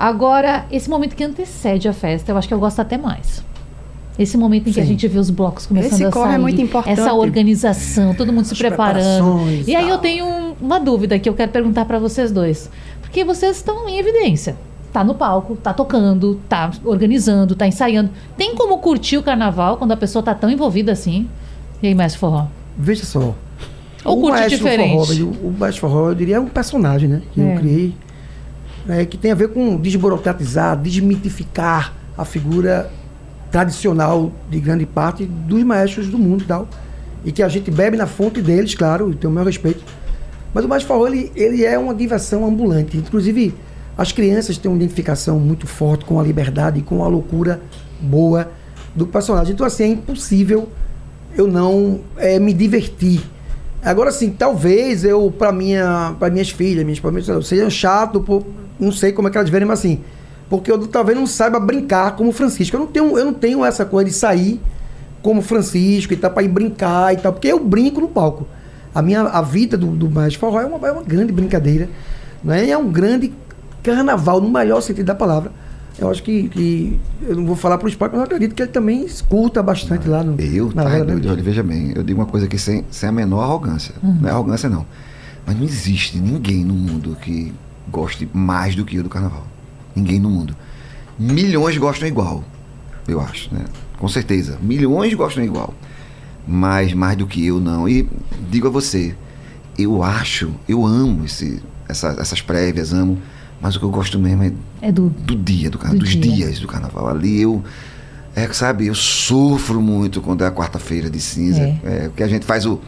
Agora, esse momento que antecede a festa, eu acho que eu gosto até mais. Esse momento em que a Sim. gente vê os blocos começando Esse a corre sair, é muito importante. essa organização, todo mundo se As preparando. preparações E aí eu tenho um- uma dúvida que eu quero perguntar para vocês dois, porque vocês estão em evidência. Tá no palco, tá tocando, tá organizando, tá ensaiando. Tem como curtir o carnaval quando a pessoa tá tão envolvida assim? E aí, mestre Forró? Veja só. Ou o curte diferente? Forró, velho, o maestro Forró, eu diria, é um personagem, né? Que É. eu criei. É, que tem a ver com desburocratizar, desmitificar a figura tradicional de grande parte dos maestros do mundo e tal. E que a gente bebe na fonte deles, claro, e tem o meu respeito. Mas o maestro Forró, ele, ele é uma diversão ambulante. Inclusive, as crianças têm uma identificação muito forte com a liberdade e com a loucura boa do personagem. Então, assim, é impossível eu não eh, me divertir. Agora, assim, talvez eu, para minha, para minhas filhas, minhas seja chato, por, não sei como é que elas verem, mas assim, porque eu talvez não saiba brincar como Francisco. Eu não tenho, eu não tenho essa coisa de sair como Francisco e tal, para ir brincar e tal, porque eu brinco no palco. A minha a vida do, do Maestro Forró é uma, é uma grande brincadeira, né? É um grande carnaval, no melhor sentido da palavra. Eu acho que, que eu não vou falar para o esporte, mas eu acredito que ele também escuta bastante lá no. Eu, na tá Grande. olha, veja bem, eu digo uma coisa aqui sem, sem a menor arrogância. Não é arrogância, não. Mas não existe ninguém no mundo que goste mais do que eu do carnaval. Ninguém no mundo. Milhões gostam igual, eu acho, né? Com certeza. Milhões gostam igual. Mas mais do que eu, não. E digo a você, eu acho, eu amo esse, essa- essas prévias, amo. Mas o que eu gosto mesmo é É do. do dia do carnaval, Do dos dia. dias do carnaval. Ali eu, é, sabe, eu sofro muito quando é a quarta-feira de cinza. É. É. porque a gente faz o.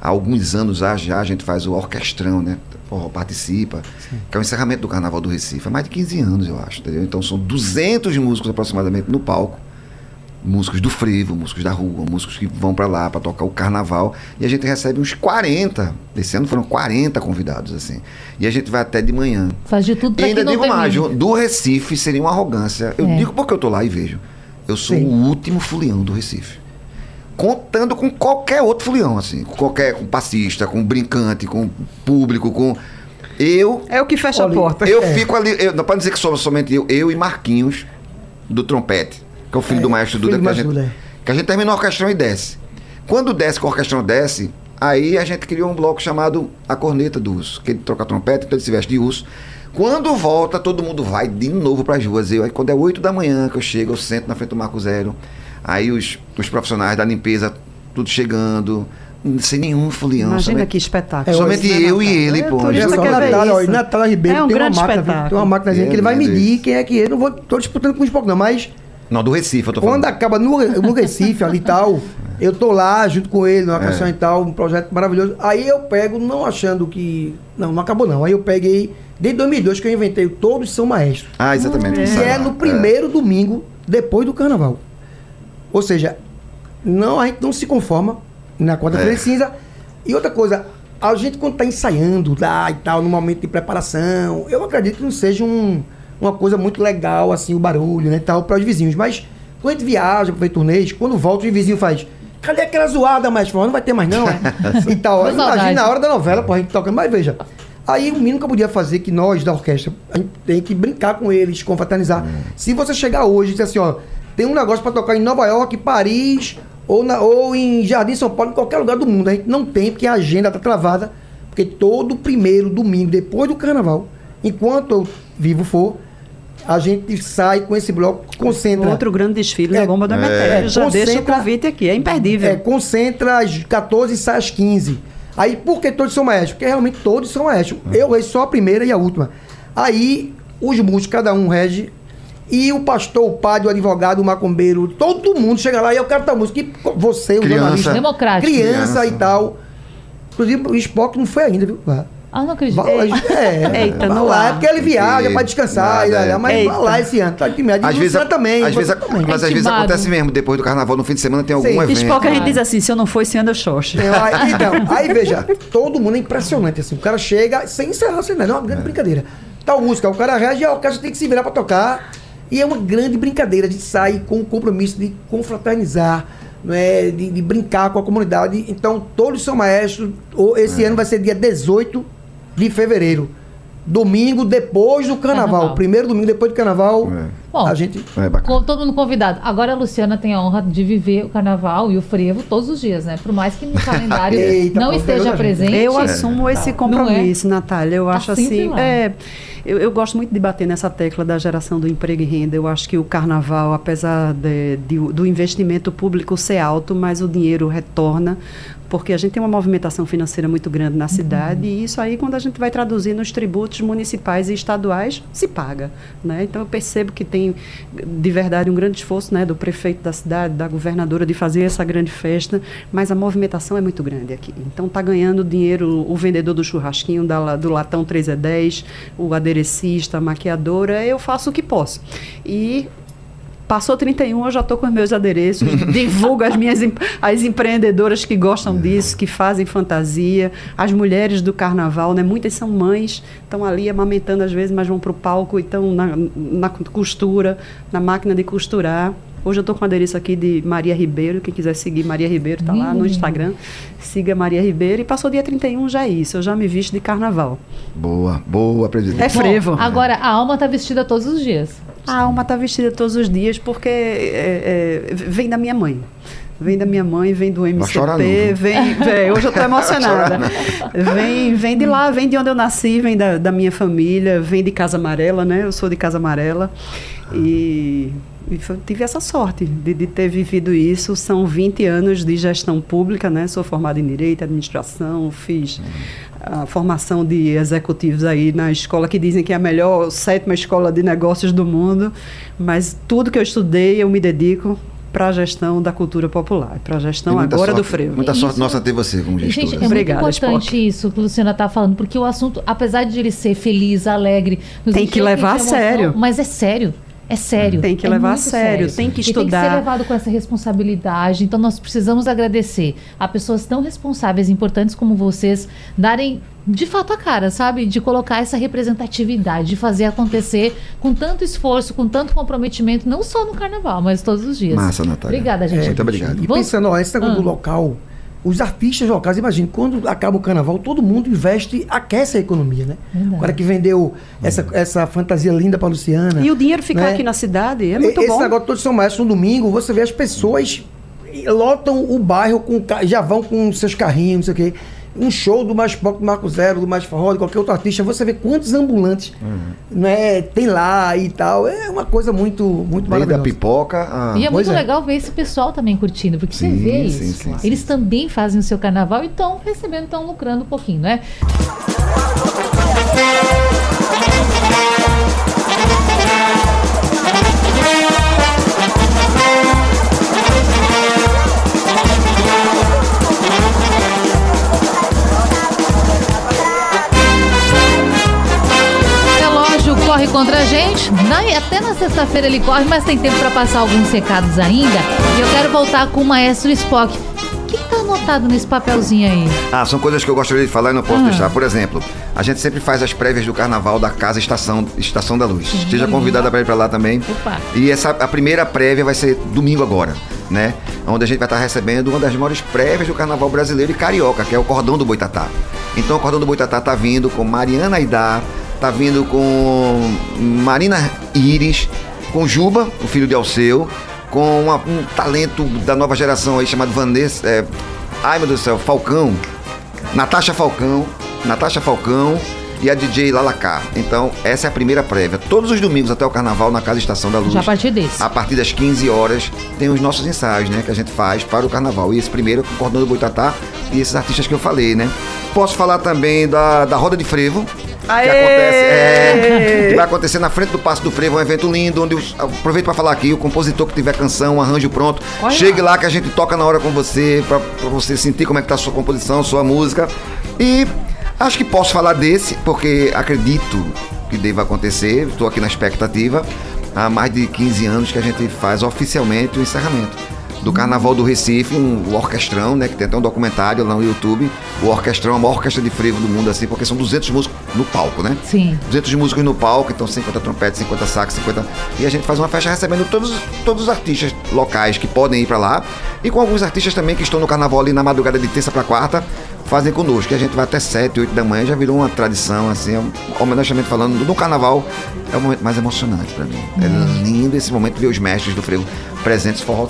Há alguns anos já, já a gente faz o orquestrão, né? Forró participa, que é o encerramento do Carnaval do Recife. Há mais de 15 anos, eu acho, entendeu? Então são 200 músicos aproximadamente no palco. Músicos do frevo, músicos da rua, músicos que vão pra lá pra tocar o carnaval. E a gente recebe uns 40. Esse ano foram 40 convidados, assim. E a gente vai até de manhã. Faz de tudo E pra que ainda não digo mais, do Recife seria uma arrogância. Eu É. digo porque eu tô lá e vejo. Eu sou Sim. o último fulião do Recife. Contando com qualquer outro fulião, assim. Com qualquer, com passista, com brincante, com público, com. Eu. É o que fecha Olha, a porta. Eu É. fico ali. Eu, não pode dizer que sou somente eu, eu e Marquinhos, do trompete, que é o filho É, do maestro Duda, do que a, gente, Duda, que a gente termina o orquestrão e desce. Quando desce, que o orquestrão desce, aí a gente criou um bloco chamado A Corneta do Urso, que ele troca trompete, então ele se veste de urso. Quando volta, todo mundo vai de novo para as ruas. Eu, aí quando é 8 da manhã que eu chego, eu sento na frente do Marco Zero. Aí os, os profissionais da limpeza, tudo chegando, sem nenhum folião. Imagina somente- que espetáculo. É, somente Né, eu e ele, É, pô. Natália, ó. Natália Ribeiro É um tem uma grande máquina, espetáculo. tem uma máquina É, que ele vai medir quem é que é. Não vou, tô disputando com o esporte, não, mas Não, do Recife, eu tô Quando falando. acaba no, no Recife ali e tal, eu tô lá junto com ele, numa canção e tal, um projeto maravilhoso. Aí eu pego, não achando que. Não, não acabou não. Aí eu peguei, desde 2002 que eu inventei o Todos São Maestros. Ah, exatamente. Que sabe é lá. no primeiro domingo depois do carnaval. Ou seja, não, a gente não se conforma na quarta-feira É. de cinza. E outra coisa, a gente quando está ensaiando lá e tal, no momento de preparação, eu acredito que não seja um- uma coisa muito legal, assim, o barulho, né, tal, para os vizinhos. Mas quando a gente viaja para ver turnês, quando volta, o vizinho faz. Cadê aquela zoada mais? Não vai ter mais, não, é? e tal. Imagina na hora da novela, pô, a gente toca. Mas veja, aí o mínimo que eu podia fazer, que nós da orquestra, a gente tem que brincar com eles, confraternizar. Se você chegar hoje e dizer assim, ó, tem um negócio pra tocar em Nova York, Paris, ou, na, ou em Jardim São Paulo, em qualquer lugar do mundo. A gente não tem, porque a agenda tá travada. Porque todo primeiro domingo, depois do carnaval, enquanto eu vivo for, a gente sai com esse bloco, concentra. Outro grande desfile É, na Bomba do é, Emetério. Já deixa o convite aqui, é imperdível. É, concentra às 14 e sai às 15. Aí, por que todos são maestros? Porque realmente todos são maestros. Eu regi só a primeira e a última. Aí, os músicos, cada um rege. E o pastor, o padre, o advogado, o macumbeiro, todo mundo chega lá e eu quero tal música. E você, o Criança. jornalista. Democrático. Criança, Criança. e tal. Inclusive, o Spock não foi ainda, viu? Ah, não acredito. Vai lá, é, Eita, vai no lá, é porque ele viaja pra descansar, nada, é. mas Eita. vai lá esse ano. Tá de medo. Às vezes, Luciano também. às vezes, também. mas às vezes acontece mesmo, depois do carnaval, no fim de semana tem algum Sim. evento. Spock, a gente Ah. diz assim, se eu não for esse ano, eu xoxo. É, aí, então, aí veja, todo mundo é impressionante, assim. O cara chega sem encerrar sem nada, é uma grande brincadeira. Tal música, o cara rege, a orquestra tem que se virar pra tocar. E é uma grande brincadeira de sair com o compromisso de confraternizar, não é? de, de brincar com a comunidade. Então, todos são maestros. Esse ano vai ser dia 18 de fevereiro. Domingo depois do carnaval. Carnaval. Primeiro domingo depois do carnaval. É. Bom, a gente. É todo mundo convidado. Agora a Luciana tem a honra de viver o carnaval e o frevo todos os dias, né? Por mais que no calendário Eita, não esteja presente. Eu assumo esse compromisso, Natália. Eu Tá acho assim. lá. É, eu, eu gosto muito de bater nessa tecla da geração do emprego e renda. Eu acho que o carnaval, apesar de- de- do investimento público ser alto, mas o dinheiro retorna. Porque a gente tem uma movimentação financeira muito grande na cidade e isso aí, quando a gente vai traduzir nos tributos municipais e estaduais, se paga. Né? Então eu percebo que tem de verdade um grande esforço né, do prefeito da cidade, da governadora, de fazer essa grande festa, mas a movimentação é muito grande aqui. Então está ganhando dinheiro o vendedor do churrasquinho, da, do latão 3 é 10, o aderecista, a maquiadora, eu faço o que posso. E Passou 31, eu já estou com os meus adereços, divulgo as minhas as empreendedoras que gostam disso, que fazem fantasia, as mulheres do carnaval, né? Muitas são mães, estão ali amamentando às vezes, mas vão para o palco e estão na, na costura, na máquina de costurar. Hoje eu estou com um adereço aqui de Maria Ribeiro, quem quiser seguir Maria Ribeiro, tá lá no Instagram. Siga Maria Ribeiro. E passou dia 31, já é isso. Eu já me visto de carnaval. Boa, boa, presidente. É frevo. Bom, agora, a alma tá vestida todos os dias. A alma está vestida todos os dias porque é, é, vem da minha mãe. Vem da minha mãe, vem do MCP, vem, vem- hoje eu estou emocionada. Vem, vem de lá, vem de onde eu nasci, vem da, da minha família, vem de Casa Amarela, né? Eu sou de Casa Amarela e, e foi- tive essa sorte de, de ter vivido isso. São 20 anos de gestão pública, né? Sou formada em Direito, Administração, fiz a formação de executivos aí na escola que dizem que é a melhor sétima escola de negócios do mundo, mas tudo que eu estudei eu me dedico para a gestão da cultura popular, para a gestão agora do sorte- frevo. Muita sorte Isso- nossa ter você como gestora. Gente, é Obrigada, muito importante Spock. isso que a Luciana tá falando, porque o assunto, apesar de ele ser feliz, alegre, Tem que levar a sério. Mas é sério. É sério. Tem que É levar a muito sério, tem que E tem que estudar. ser levado com essa responsabilidade. Então, nós precisamos agradecer a pessoas tão responsáveis e importantes como vocês darem de fato a cara, sabe? De colocar essa representatividade, de fazer acontecer com tanto esforço, com tanto comprometimento, não só no carnaval, mas todos os dias. Massa, Natália. Obrigada, gente. Muito obrigado. E Vamos- pensando, ó, esse negócio Ah. do local, os artistas locais, imagina, quando acaba o carnaval, todo mundo investe, aquece a economia, né? Verdade. O cara que vendeu essa, essa fantasia linda pra Luciana. E o dinheiro ficar né? aqui na cidade é muito Esse bom. negócio todo São Maestro no domingo, você vê as pessoas lotam o bairro com já vão com seus carrinhos, não sei o quê. Um show do mais pop, do Marco Zero, do mais forró, de qualquer outro artista, você vê quantos ambulantes né, tem lá e tal. É uma coisa muito, muito Desde maravilhosa. pipoca a... E é Pois muito é. legal ver esse pessoal também curtindo, porque Sim, você vê sim, isso. sim, sim, Eles sim. também fazem o seu carnaval e estão recebendo, estão lucrando um pouquinho, né? Corre contra a gente. Até na sexta-feira ele corre, mas tem tempo pra passar alguns recados ainda. E eu quero voltar com o maestro Spock. O que, que tá anotado nesse papelzinho aí? Ah, são coisas que eu gostaria de falar e não posso Ah. deixar. Por exemplo, a gente sempre faz as prévias do carnaval da Casa Estação, Estação da Luz. Esteja convidada para ir para lá também. Opa. E essa, a primeira prévia vai ser domingo agora, né? Onde a gente vai estar recebendo uma das maiores prévias do carnaval brasileiro e carioca, que é o Cordão do Boitatá. Então o Cordão do Boitatá tá vindo com Mariana Aidar, tá vindo com Marina Iris, com Juba, o filho de Alceu, com uma- um talento da nova geração aí chamado Vanessa. é, ai meu Deus do céu, Falcão. Natasha Falcão, Natasha Falcão e a DJ Lalacá. Então, essa é a primeira prévia. Todos os domingos até o carnaval na Casa Estação da Luz. Já a partir desse. A partir das 15 horas tem os nossos ensaios, né, que a gente faz para o carnaval. E esse primeiro com o Cordão do Boitatá e esses artistas que eu falei, né? Posso falar também da, da Roda de Frevo. Que Aê! acontece, é, que vai acontecer na frente do Passo do Frevo, um evento lindo, onde os, aproveito para falar aqui, o compositor que tiver canção, um arranjo pronto, Olha. chegue lá que a gente toca na hora com você, para você sentir como é que tá a sua composição, sua música. E acho que posso falar desse, porque acredito que deva acontecer, estou aqui na expectativa. Há mais de 15 anos que a gente faz oficialmente o encerramento do Carnaval do Recife, um, Orquestrão, né, que tem até um documentário lá no YouTube. O Orquestrão é a maior orquestra de frevo do mundo, assim, porque são 200 músicos no palco, né? Sim. 200 músicos no palco, então 50 trompetes, 50 sax, 50. E a gente faz uma festa recebendo todos, todos os artistas locais que podem ir pra lá. E com alguns artistas também que estão no carnaval ali na madrugada de terça pra quarta, fazem conosco. E a gente vai até 7, 8 da manhã, já virou uma tradição, assim, é um, homenageamento falando. No carnaval é o momento mais emocionante pra mim. É lindo esse momento ver os mestres do frevo presentes, forró.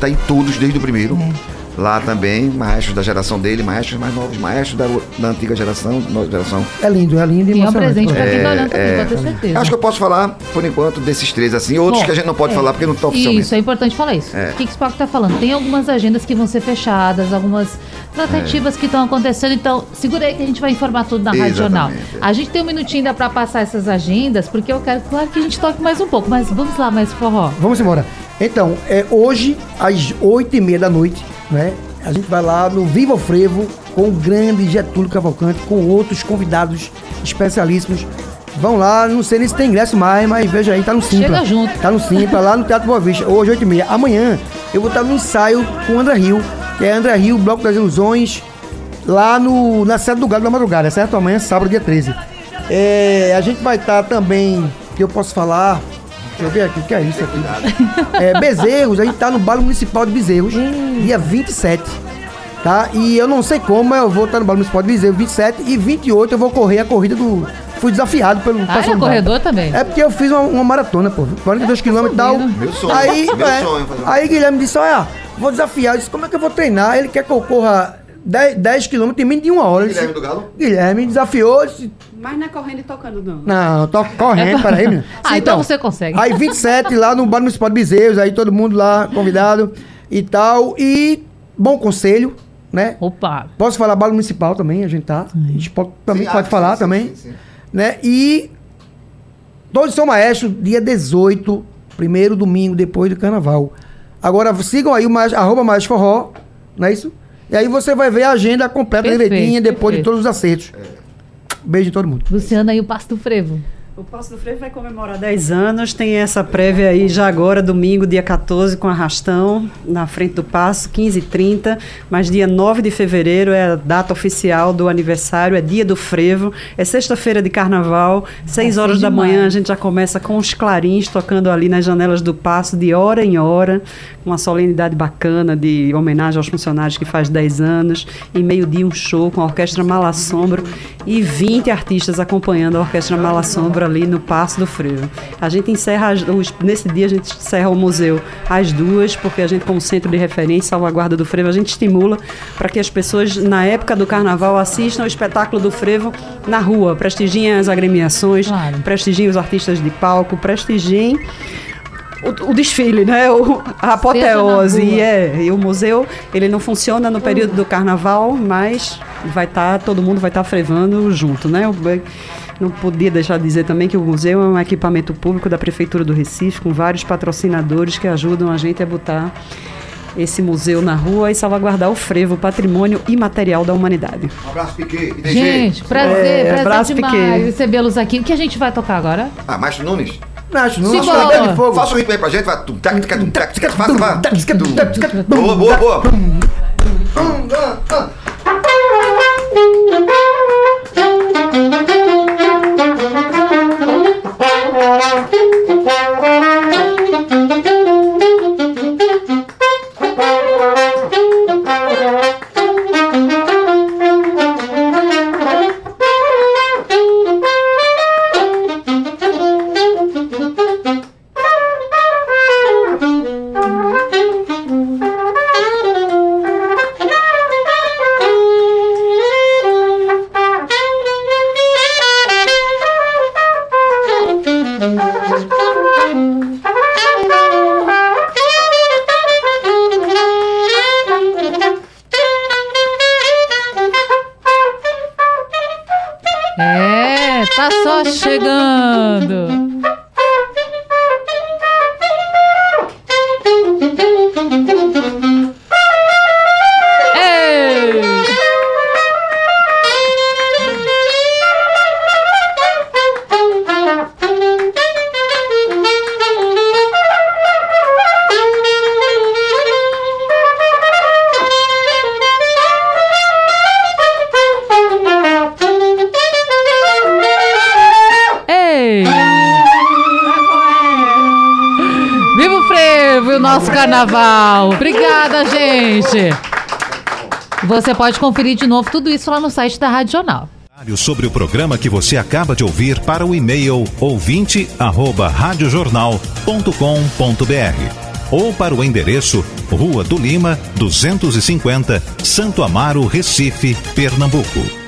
Tá em todos desde o primeiro. Lá também, maestros da geração dele, maestros mais novos, maestros da, da antiga geração, nova geração. É lindo, é lindo e E é um presente pra quem tá olhando É, também, pode ter certeza. Acho que eu posso falar, por enquanto, desses três, assim. Outros Bom, que a gente não pode é. falar porque não está oficialmente. Isso, é importante falar isso. É. O que, que o Spock tá falando? Tem algumas agendas que vão ser fechadas, algumas tratativas que estão acontecendo, então segura aí que a gente vai informar tudo na Rádio Jornal. Exatamente. A gente tem um minutinho ainda pra passar essas agendas, porque eu quero, claro, que a gente toque mais um pouco, mas vamos lá, mais forró. Vamos embora. Então, é, hoje, às 8h30 da noite, né? A gente vai lá no Viva o Frevo com o grande Getúlio Cavalcante, com outros convidados especialíssimos. Vão lá, não sei nem se tem ingresso mais, mas veja aí, tá no Simpla. Chega junto. Tá no Simpla, lá no Teatro Boa Vista, hoje, 8h30. Amanhã, eu vou estar no ensaio com o André Rio, que é André Rio, Bloco das Ilusões, lá no, na sede do Galo da Madrugada, certo? Amanhã, sábado, dia 13. É, a gente vai estar também, que eu posso falar, deixa eu ver aqui, o que é isso aqui? É, Bezerros, a gente tá no Balo Municipal de Bezerros, dia 27, tá? E eu não sei como, mas eu vou estar no Balo Municipal de Bezerros, 27 e 28 eu vou correr a corrida do... Fui desafiado pelo Ah, é do corredor também? É porque eu fiz uma, uma maratona, pô, 42 quilômetros e tal. Meu sonho, Aí, meu é, sonho aí Guilherme disse, olha, vou desafiar. Eu disse, como é que eu vou treinar? Ele quer que eu corra 10, 10 quilômetros em menos de uma hora. Eu disse, Guilherme do Galo? Guilherme desafiou, disse, Mas não é correndo e tocando, não. não, tô correndo, peraí, menino. Ah, então você consegue. Aí 27 lá no Bar Municipal de Bezerros, aí todo mundo lá convidado e tal. E bom conselho, né? Opa. Posso falar Bar Municipal também, a gente tá. A gente pode, também Sim, pode ah, falar sim, também. sim, sim. Né? E todos são maestros, dia 18, primeiro domingo depois do carnaval. Agora sigam aí o mais, arroba mais forró, não é isso? E aí você vai ver a agenda completa, Perfeito, direitinha, depois perfeito. de todos os acertos. Beijo em todo mundo. Luciana e o Passo do Frevo. O Passo do Frevo vai comemorar 10 anos, tem essa prévia aí já agora, domingo, dia 14, com arrastão, na frente do Passo, 15h30, mas dia 9 de fevereiro é a data oficial do aniversário, é dia do frevo, é sexta-feira de carnaval, 6 ser horas da demais. manhã a gente já começa com os clarins tocando ali nas janelas do Passo, de hora em hora, uma solenidade bacana de homenagem aos funcionários que faz 10 anos, e meio-dia um show com a Orquestra Malassombro e 20 artistas acompanhando a Orquestra Malassombro ali no Passo do Frevo. A gente encerra, nesse dia a gente encerra o museu às duas, porque a gente como centro de referência, salvaguarda do frevo, a gente estimula para que as pessoas na época do carnaval assistam o espetáculo do frevo na rua, prestigiem as agremiações, Claro. prestigiem os artistas de palco, prestigiem o, o desfile, né? O, a apoteose. E, é, e o museu, ele não funciona no período do carnaval, mas vai estar, todo mundo vai estar frevando junto, né? O- não podia deixar de dizer também que o museu é um equipamento público da Prefeitura do Recife, com vários patrocinadores que ajudam a gente a botar esse museu na rua e salvaguardar o frevo, patrimônio imaterial da humanidade. Um abraço, Piquet. Gente, prazer, É, prazer abraço, demais recebê-los aqui. O que a gente vai tocar agora? Ah, Maestro Nunes. Acho que é de fogo. Faça um ritmo aí pra gente. Vai. Faça, vai. Boa, boa, boa. É, chegando. Carnaval! Obrigada, gente! Você pode conferir de novo tudo isso lá no site da Rádio Jornal. Sobre o programa que você acaba de ouvir para o e-mail ouvinte@radiojornal.com.br ou para o endereço Rua do Lima, 250, Santo Amaro, Recife, Pernambuco.